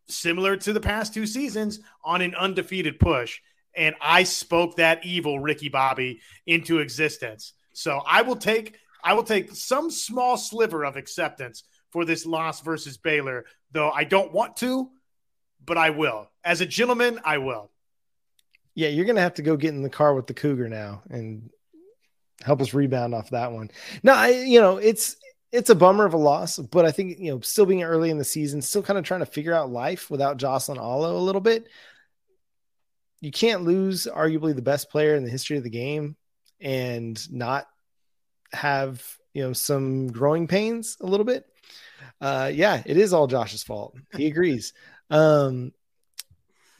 similar to the past two seasons, on an undefeated push. And I spoke that evil Ricky Bobby into existence. So I will take I will take some small sliver of acceptance for this loss versus Baylor, though I don't want to, but I will. As a gentleman, I will. Yeah, you're gonna have to go get in the car with the Cougar now and help us rebound off that one. No, I, you know it's it's a bummer of a loss, but I think you know still being early in the season, still kind of trying to figure out life without Jocelyn Alo a little bit. You can't lose arguably the best player in the history of the game and not have you know some growing pains a little bit. Uh, yeah, it is all Josh's fault. He agrees. Um,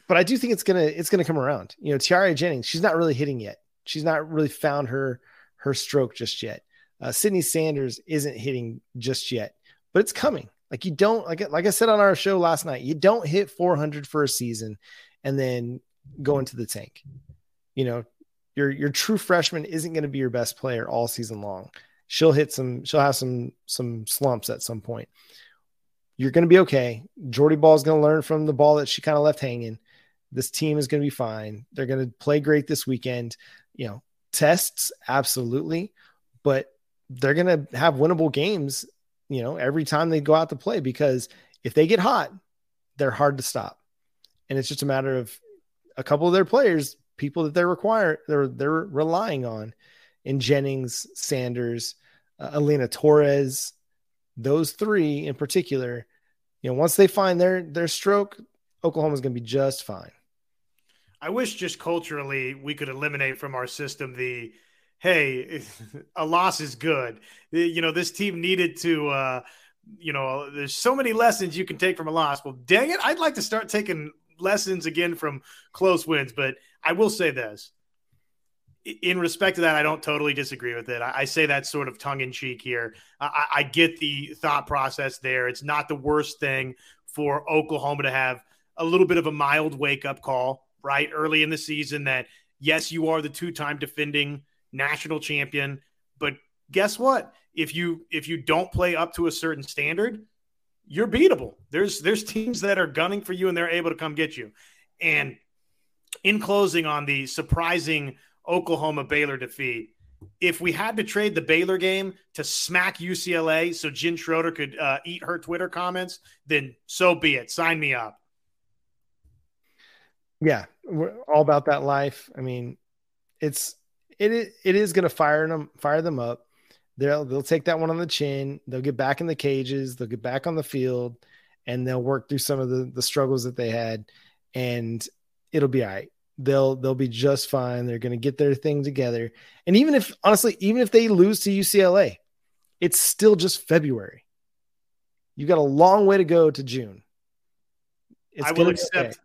but I do think it's gonna it's gonna come around. You know, Tiare Jennings, she's not really hitting yet. She's not really found her her stroke just yet. Uh, Sydney Sanders isn't hitting just yet, but it's coming. Like you don't like like I said on our show last night, you don't hit 400 for a season and then go into the tank. You know, your your true freshman isn't going to be your best player all season long. She'll hit some. She'll have some some slumps at some point. You're going to be okay. Jordy Bahl is going to learn from the ball that she kind of left hanging this team is going to be fine. They're going to play great this weekend. You know, tests, absolutely, but they're going to have winnable games, you know, every time they go out to play because if they get hot, they're hard to stop. And it's just a matter of a couple of their players, people that they're requiring, they're they're relying on in Jennings, Sanders, uh, Alynah Torres, those three in particular. You know, once they find their their stroke, Oklahoma's going to be just fine. I wish just culturally we could eliminate from our system the hey, a loss is good. You know, this team needed to uh you know, there's so many lessons you can take from a loss. Well, dang it, I'd like to start taking lessons again from close wins, but I will say this. In respect to that, I don't totally disagree with it. I, I say that sort of tongue in cheek here. I, I get the thought process there. It's not the worst thing for Oklahoma to have a little bit of a mild wake up call right early in the season that yes, you are the two time defending national champion. But guess what? If you if you don't play up to a certain standard, you're beatable. There's there's teams that are gunning for you and they're able to come get you. And in closing on the surprising Oklahoma Baylor defeat, if we had to trade the Baylor game to smack UCLA so Jen Schroeder could uh, eat her Twitter comments, then so be it. Sign me up. Yeah, we're all about that life. I mean, it's it it is going to fire them fire them up. They'll they'll take that one on the chin. They'll get back in the cages. They'll get back on the field, and they'll work through some of the the struggles that they had, and it'll be all right. They'll they'll be just fine. They're going to get their thing together. And even if honestly, even if they lose to UCLA, it's still just February. You've got a long way to go to June. It's I will accept.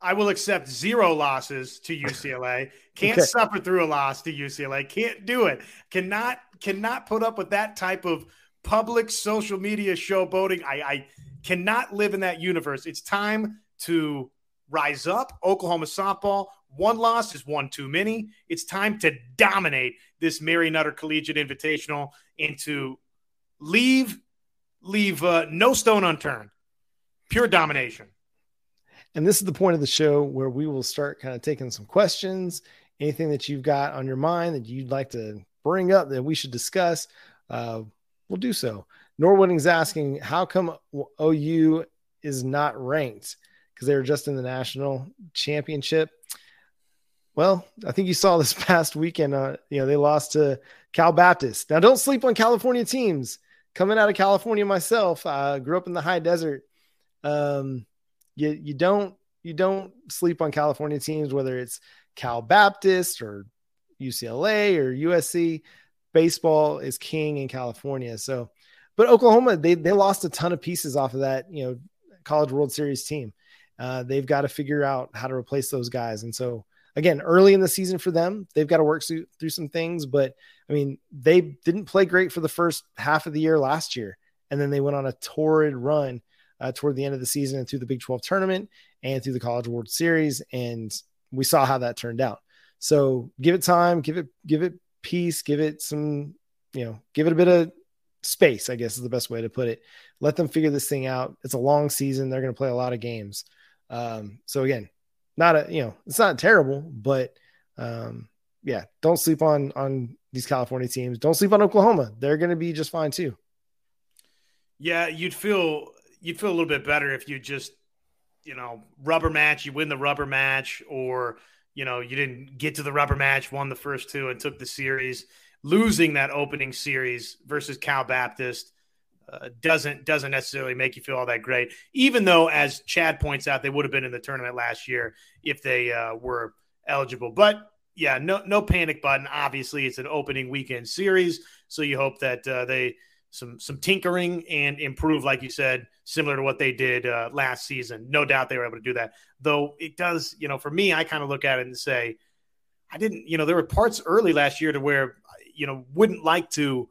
I will accept zero losses to UCLA. Can't okay. suffer through a loss to UCLA. Can't do it. Cannot cannot put up with that type of public social media showboating. I, I cannot live in that universe. It's time to rise up. Oklahoma softball. One loss is one too many. It's time to dominate this Mary Nutter Collegiate Invitational and to leave leave uh, no stone unturned. Pure domination. And this is the point of the show where we will start kind of taking some questions. Anything that you've got on your mind that you'd like to bring up that we should discuss, uh, we'll do so. Norwooding's asking, how come OU is not ranked? Because they were just in the national championship. Well, I think you saw this past weekend. Uh, you know, they lost to Cal Baptist. Now, don't sleep on California teams. Coming out of California myself, I grew up in the high desert. Um, you you don't you don't sleep on California teams, whether it's Cal Baptist or UCLA or USC. Baseball is king in California. So, but Oklahoma, they they lost a ton of pieces off of that, you know, College World Series team. Uh, they've got to figure out how to replace those guys. And so, again, early in the season for them, they've got to work through, through some things. But I mean, they didn't play great for the first half of the year last year, and then they went on a torrid run uh, toward the end of the season and through the Big 12 tournament and through the College World Series. And we saw how that turned out. So give it time, give it, give it peace, give it some, you know, give it a bit of space, I guess is the best way to put it. Let them figure this thing out. It's a long season. They're going to play a lot of games. Um, so again, not a, you know, it's not terrible, but, um, yeah, don't sleep on, on these California teams. Don't sleep on Oklahoma. They're going to be just fine too. Yeah. You'd feel you'd feel a little bit better if you just, you know, rubber match, you win the rubber match, or, you know, you didn't get to the rubber match, won the first two, and took the series. Losing that opening series versus Cal Baptist uh, doesn't doesn't necessarily make you feel all that great. Even though, as Chad points out, they would have been in the tournament last year if they uh, were eligible. But yeah, no no panic button. Obviously, it's an opening weekend series, so you hope that uh, they some some tinkering and improve, like you said, similar to what they did uh, last season. No doubt they were able to do that. Though it does, you know, for me, I kind of look at it and say, I didn't, you know, there were parts early last year to where, you know, wouldn't like to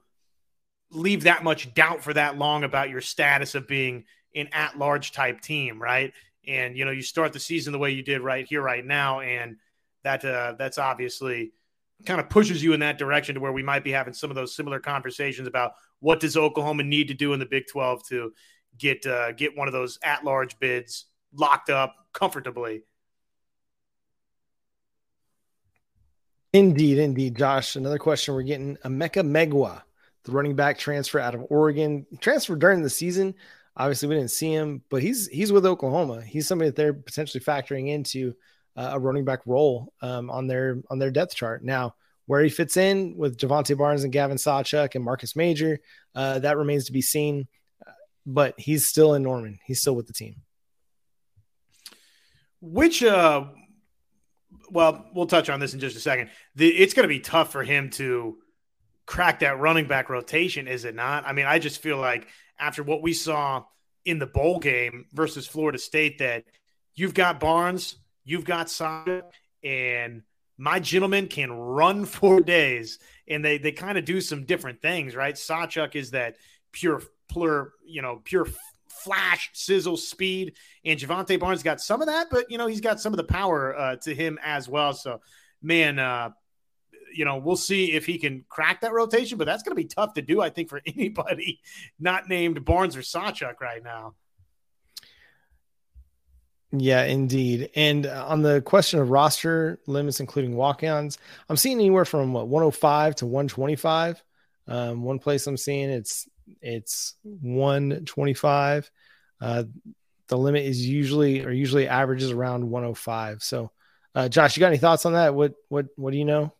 leave that much doubt for that long about your status of being an at-large type team, right? And you know, you start the season the way you did right here, right now, and that uh, that's obviously kind of pushes you in that direction to where we might be having some of those similar conversations about what does Oklahoma need to do in the Big 12 to get uh, get one of those at large bids locked up comfortably. Indeed, indeed, Josh. Another question we're getting: Emeka Megwa, the running back transfer out of Oregon, transferred during the season. Obviously, we didn't see him, but he's he's with Oklahoma. He's somebody that they're potentially factoring into uh, a running back role um, on their on their depth chart. Now, where he fits in with Jovantae Barnes and Gavin Sawchuk and Marcus Major, uh, that remains to be seen. But he's still in Norman. He's still with the team. Which, uh, well, we'll touch on this in just a second. The, it's going to be tough for him to crack that running back rotation, is it not? I mean, I just feel like after what we saw in the bowl game versus Florida State, that you've got Barnes, you've got Sawchuk, and – my gentleman can run for days and they they kind of do some different things right sawchuk is that pure pure you know pure flash sizzle speed and Jovantae Barnes got some of that but you know he's got some of the power uh, to him as well so man uh you know, we'll see if he can crack that rotation, but that's going to be tough to do, I think, for anybody not named Barnes or Sawchuk right now. Yeah, indeed. And uh, on the question of roster limits, including walk-ons, I'm seeing anywhere from what 105 to 125. Um, one place I'm seeing it's it's 125. Uh, the limit is usually or usually averages around 105. So, uh, Josh, you got any thoughts on that? What what what do you know?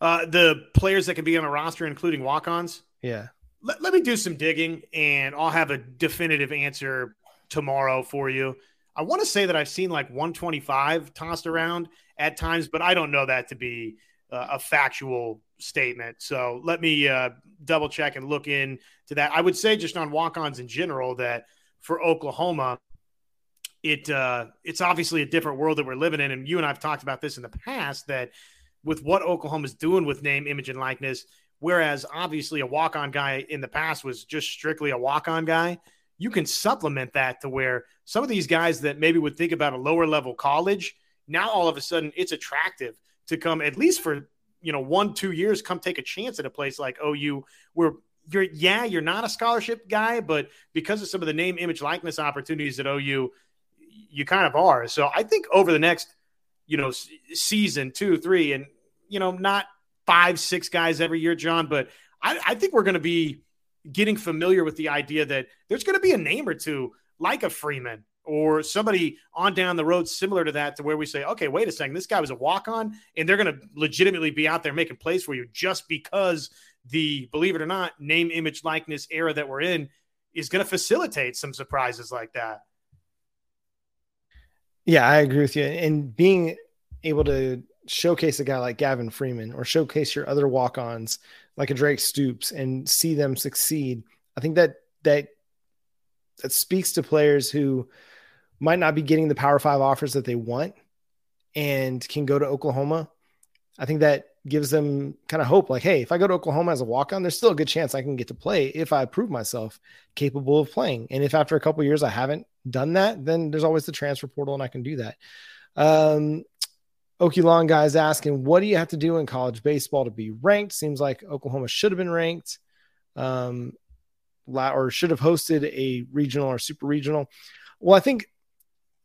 Uh, the players that can be on a roster, including walk-ons. Yeah. Let, let me do some digging, and I'll have a definitive answer tomorrow for you. I want to say that I've seen like 125 tossed around at times, but I don't know that to be uh, a factual statement. So let me uh, double check and look into that. I would say just on walk-ons in general that for Oklahoma, it uh, it's obviously a different world that we're living in, and you and I've talked about this in the past that with what Oklahoma's doing with name, image, and likeness, whereas obviously a walk-on guy in the past was just strictly a walk-on guy you can supplement that to where some of these guys that maybe would think about a lower level college, now all of a sudden it's attractive to come at least for you know one two years come take a chance at a place like OU where you're yeah you're not a scholarship guy but because of some of the name image likeness opportunities at OU you kind of are. So I think over the next you know season two three and you know not five six guys every year John but I, I think we're going to be getting familiar with the idea that there's going to be a name or two like a Freeman or somebody on down the road similar to that to where we say, okay, wait a second, this guy was a walk on, and they're going to legitimately be out there making plays for you just because the, believe it or not, name, image, likeness era that we're in is going to facilitate some surprises like that. Yeah, I agree with you. And being able to showcase a guy like Gavin Freeman or showcase your other walk ons like a Drake Stoops and see them succeed. I think that that that speaks to players who might not be getting the Power Five offers that they want and can go to Oklahoma. I think that gives them kind of hope like, hey, if I go to Oklahoma as a walk on, there's still a good chance I can get to play if I prove myself capable of playing. And if after a couple years I haven't done that, then there's always the transfer portal and I can do that. Um, Okie guys asking, what do you have to do in college baseball to be ranked? Seems like Oklahoma should have been ranked, um, or should have hosted a regional or super regional. Well, I think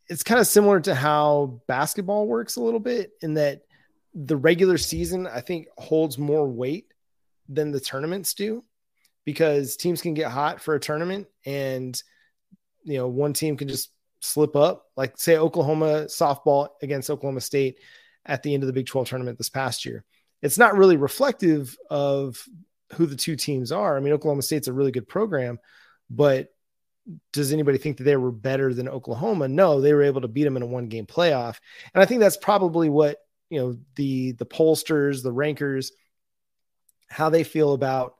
it's kind of similar to how basketball works a little bit in that the regular season, I think, holds more weight than the tournaments do because teams can get hot for a tournament and you know one team can just slip up like say oklahoma softball against oklahoma state at the end of the Big 12 tournament this past year. It's not really reflective of who the two teams are. I mean, Oklahoma State's a really good program, but does anybody think that they were better than Oklahoma? No, they were able to beat them in a one game playoff. And I think that's probably what, you know, the the pollsters, the rankers, how they feel about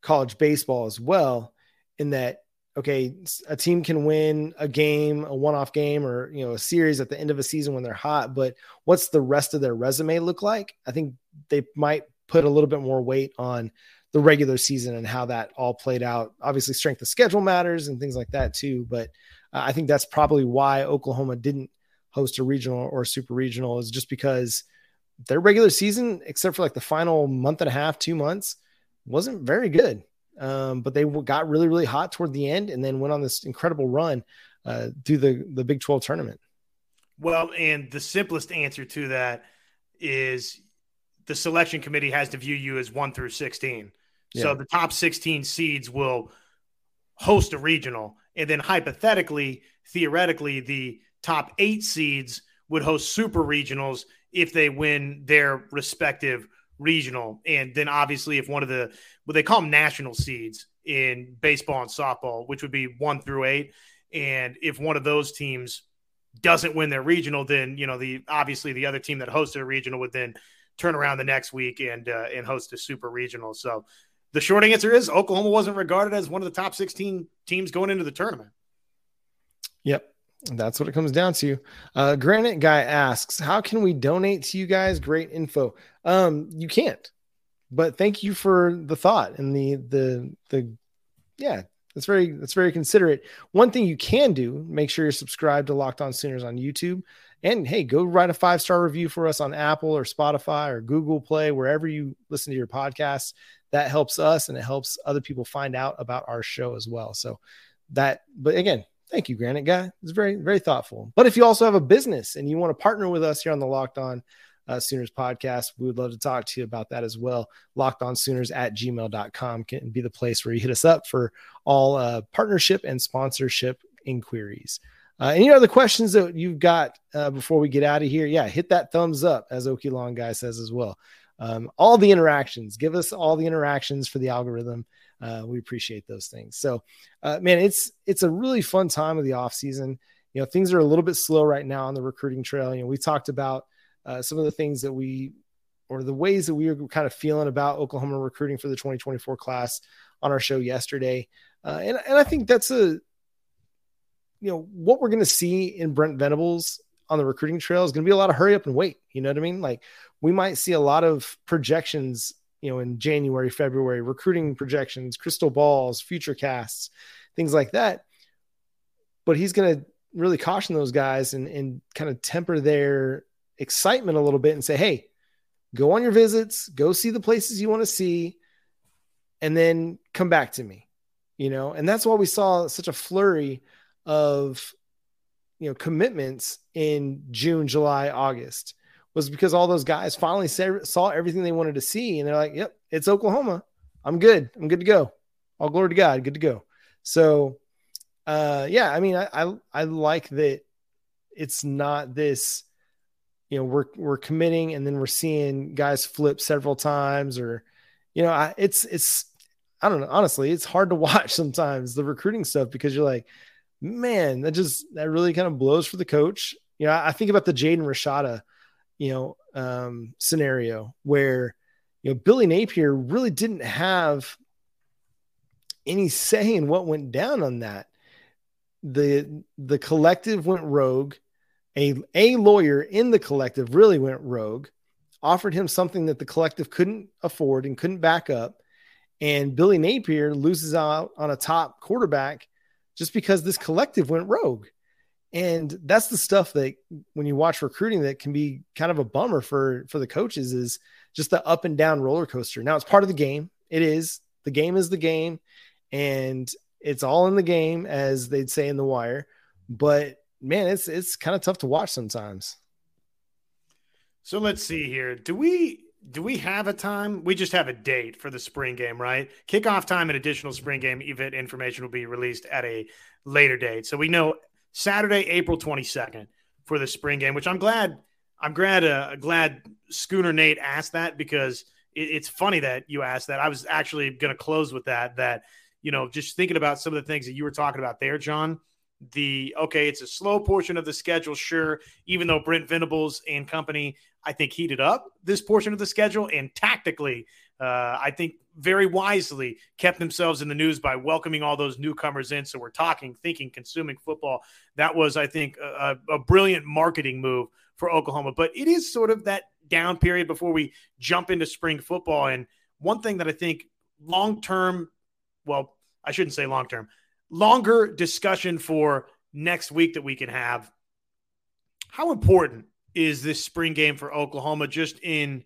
college baseball as well, in that okay, a team can win a game, a one-off game, or you know, a series at the end of a season when they're hot. But what's the rest of their resume look like? I think they might put a little bit more weight on the regular season and how that all played out. Obviously, strength of schedule matters and things like that too. But uh, I think that's probably why Oklahoma didn't host a regional or super regional is just because their regular season, except for like the final month and a half, two months, wasn't very good. Um, but they got really, really hot toward the end and then went on this incredible run uh, through the, the Big 12 tournament. Well, and the simplest answer to that is the selection committee has to view you as one through 16. Yeah. So the top 16 seeds will host a regional. And then hypothetically, theoretically, the top eight seeds would host super regionals if they win their respective regional. And then obviously, if one of the what they call them national seeds in baseball and softball, which would be one through eight, and if one of those teams doesn't win their regional, then you know the obviously the other team that hosted a regional would then turn around the next week and uh, and host a super regional. So the short answer is Oklahoma wasn't regarded as one of the top 16 teams going into the tournament. That's what it comes down to. Uh, Granite guy asks, "How can we donate to you guys? Great info. Um, you can't, but thank you for the thought and the the the yeah. That's very that's very considerate. One thing you can do, make sure you're subscribed to Locked On Sooners on YouTube. And hey, go write a five star review for us on Apple or Spotify or Google Play, wherever you listen to your podcasts. That helps us and it helps other people find out about our show as well. So that, but again, thank you, Granite Guy. It's very, very thoughtful. But if you also have a business and you want to partner with us here on the Locked On uh, Sooners podcast. We would love to talk to you about that as well. Locked on Sooners at gmail.com can be the place where you hit us up for all uh, partnership and sponsorship inquiries. Uh, any other questions that you've got uh, before we get out of here? Yeah, hit that thumbs up, as Okie Long Guy says as well. Um, all the interactions, give us all the interactions for the algorithm. Uh, we appreciate those things. So, uh, man, it's it's a really fun time of the off season. You know, things are a little bit slow right now on the recruiting trail. You know, we talked about uh, some of the things that we or the ways that we were kind of feeling about Oklahoma recruiting for the 2024 class on our show yesterday. Uh, and, and I think that's a, you know, what we're going to see in Brent Venables on the recruiting trail is going to be a lot of hurry up and wait. You know what I mean? Like we might see a lot of projections, you know, in January, February, recruiting projections, crystal balls, future casts, things like that. But he's going to really caution those guys and, and kind of temper their excitement a little bit and say, hey, go on your visits, go see the places you want to see, and then come back to me. You know, and that's why we saw such a flurry of you know commitments in June, July, August was because all those guys finally saw everything they wanted to see and they're like, "Yep, it's Oklahoma. I'm good. I'm good to go. All glory to God. Good to go." So, uh, yeah, I mean, I, I I like that it's not this you know we're we're committing and then we're seeing guys flip several times or you know I, it's it's I don't know honestly it's hard to watch sometimes the recruiting stuff because you're like man that just that really kind of blows for the coach you know I think about the Jaden Rashada you know um, scenario where you know Billy Napier really didn't have any say in what went down on that the the collective went rogue a, a lawyer in the collective really went rogue, offered him something that the collective couldn't afford and couldn't back up. And Billy Napier loses out on a top quarterback just because this collective went rogue. And that's the stuff that when you watch recruiting that can be kind of a bummer for for the coaches is just the up and down roller coaster. Now it's part of the game. It is. The game is the game and it's all in the game as they'd say in the wire. But man, it's it's kind of tough to watch sometimes. So let's see here. Do we do we have a time? We just have a date for the spring game, right? Kickoff time and additional spring game event information will be released at a later date. So we know Saturday, April 22nd for the spring game, which I'm glad I'm glad uh, glad Schooner Nate asked that because it, it's funny that you asked that. I was actually going to close with that that you know, just thinking about some of the things that you were talking about there, John the okay, it's a slow portion of the schedule, sure. Even though Brent Venables and company, I think heated up this portion of the schedule and tactically, uh, I think very wisely kept themselves in the news by welcoming all those newcomers in. So we're talking, thinking, consuming football. That was, I think, a, a brilliant marketing move for Oklahoma. But it is sort of that down period before we jump into spring football. And one thing that I think long term, well, I shouldn't say long term longer discussion for next week that we can have. How important is this spring game for Oklahoma just in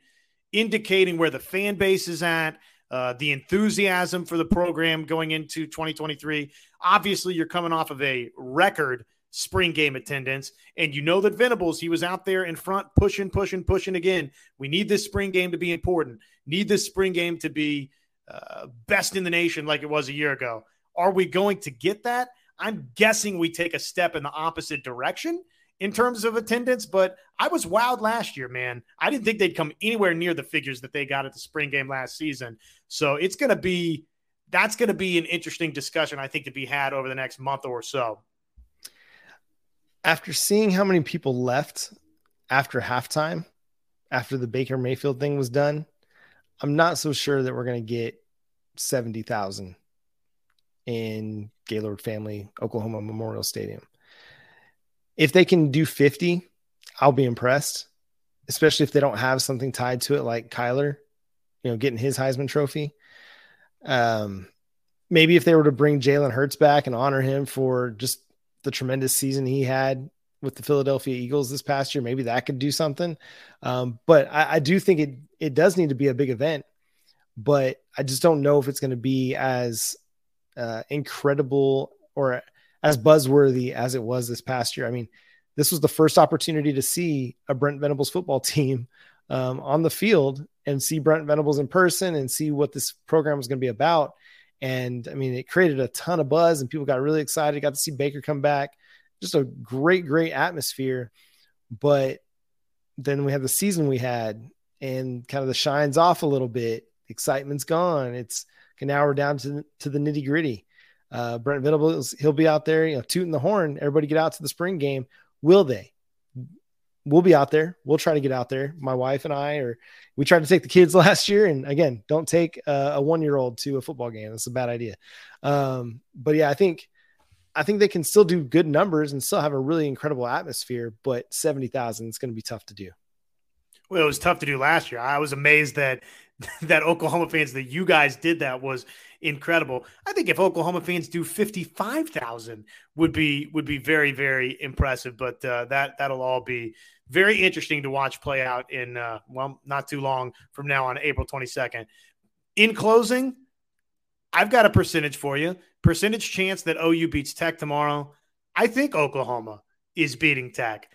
indicating where the fan base is at, uh, the enthusiasm for the program going into 2023? Obviously, you're coming off of a record spring game attendance. And you know that Venables, he was out there in front pushing, pushing, pushing again. We need this spring game to be important. Need this spring game to be uh, best in the nation like it was a year ago. Are we going to get that? I'm guessing we take a step in the opposite direction in terms of attendance, but I was wild last year, man. I didn't think they'd come anywhere near the figures that they got at the spring game last season. So it's going to be that's going to be an interesting discussion, I think, to be had over the next month or so. After seeing how many people left after halftime, after the Baker Mayfield thing was done, I'm not so sure that we're going to get 70,000 in Gaylord Family Oklahoma Memorial Stadium. If they can do 50, I'll be impressed, especially if they don't have something tied to it like Kyler, you know, getting his Heisman trophy. Um, maybe if they were to bring Jalen Hurts back and honor him for just the tremendous season he had with the Philadelphia Eagles this past year, maybe that could do something. Um, but I, I, do think it it does need to be a big event, but I just don't know if it's going to be as uh, incredible or as buzzworthy as it was this past year. I mean, this was the first opportunity to see a Brent Venables football team um, on the field and see Brent Venables in person and see what this program was going to be about. And I mean, it created a ton of buzz and people got really excited. Got to see Baker come back. Just a great, great atmosphere. But then we have the season we had and kind of the shines off a little bit. Excitement's gone. It's now we're down to, to the nitty gritty. Uh, Brent Venables, he'll be out there, you know, tooting the horn. Everybody get out to the spring game. Will they? We'll be out there. We'll try to get out there. My wife and I, or we tried to take the kids last year. And again, don't take a, a one year old to a football game. That's a bad idea. Um, but yeah, I think, I think they can still do good numbers and still have a really incredible atmosphere, but 70,000 is going to be tough to do. Well, it was tough to do last year. I was amazed that that Oklahoma fans that you guys did that was incredible. I think if Oklahoma fans do 55,000 would be would be very very impressive, but uh, that that'll all be very interesting to watch play out in uh, well not too long from now on April 22nd. In closing, I've got a percentage for you. Percentage chance that OU beats Tech tomorrow. I think Oklahoma is beating Tech,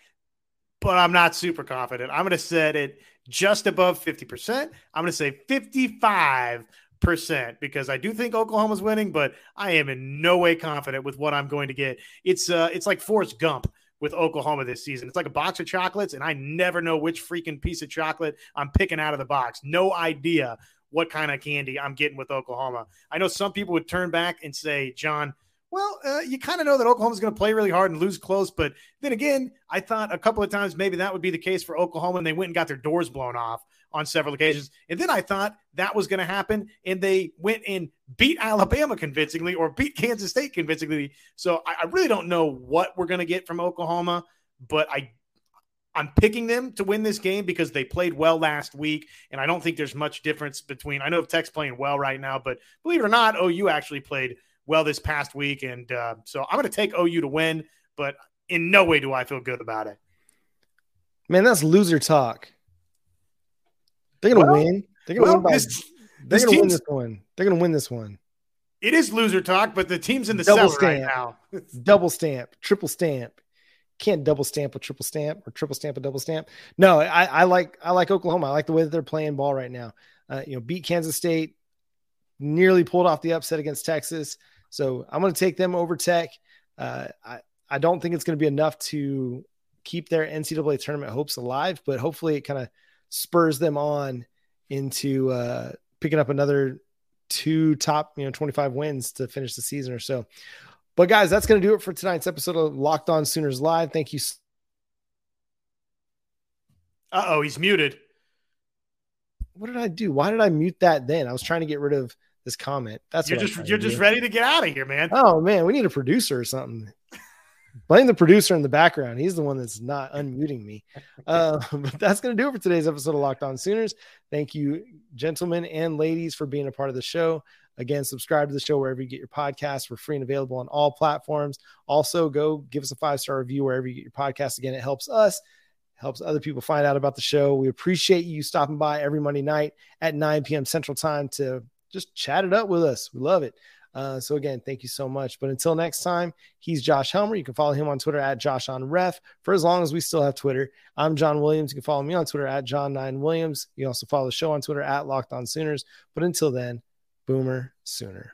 but I'm not super confident. I'm going to set it just above 50%. I'm going to say 55 percent because I do think Oklahoma's winning, but I am in no way confident with what I'm going to get. It's uh it's like Forrest Gump with Oklahoma this season. It's like a box of chocolates, and I never know which freaking piece of chocolate I'm picking out of the box. No idea what kind of candy I'm getting with Oklahoma. I know some people would turn back and say, John, well, uh, you kind of know that Oklahoma's going to play really hard and lose close. But then again, I thought a couple of times maybe that would be the case for Oklahoma, and they went and got their doors blown off on several occasions. And then I thought that was going to happen, and they went and beat Alabama convincingly or beat Kansas State convincingly. So I, I really don't know what we're going to get from Oklahoma, but I I'm picking them to win this game because they played well last week, and I don't think there's much difference between. I know Tech's playing well right now, but believe it or not, OU actually played well this past week, and uh, so I'm going to take OU to win, but in no way do I feel good about it. Man, that's loser talk. They're gonna well, win. They're gonna well, win by. This, they're gonna win this one. They're gonna win this one. It is loser talk, but the team's in the double stamp right now. double stamp, triple stamp. Can't double stamp a triple stamp or triple stamp a double stamp. No, I, I like I like Oklahoma. I like the way that they're playing ball right now. Uh, you know, beat Kansas State, nearly pulled off the upset against Texas. So I'm going to take them over Tech. Uh, I I don't think it's going to be enough to keep their NCAA tournament hopes alive, but hopefully it kind of spurs them on into uh, picking up another two top, you know, 25 wins to finish the season or so. But guys, that's going to do it for tonight's episode of Locked On Sooners Live. Thank you. Uh oh, he's muted. What did I do? Why did I mute that then? I was trying to get rid of this comment. That's you're just you're just ready to get out of here, man. Oh man, we need a producer or something. Blame the producer in the background. He's the one that's not unmuting me. Uh, but that's going to do it for today's episode of Locked On Sooners. Thank you, gentlemen and ladies, for being a part of the show. Again, subscribe to the show wherever you get your podcasts. We're free and available on all platforms. Also, go give us a five star review wherever you get your podcast. Again, it helps us, helps other people find out about the show. We appreciate you stopping by every Monday night at 9 p.m. Central Time to just chat it up with us. We love it. Uh, so again, thank you so much. But until next time, he's Josh Helmer. You can follow him on Twitter at Josh on Ref for as long as we still have Twitter. I'm John Williams. You can follow me on Twitter at John Nine Williams. You also follow the show on Twitter at Locked On Sooners. But until then, Boomer Sooner.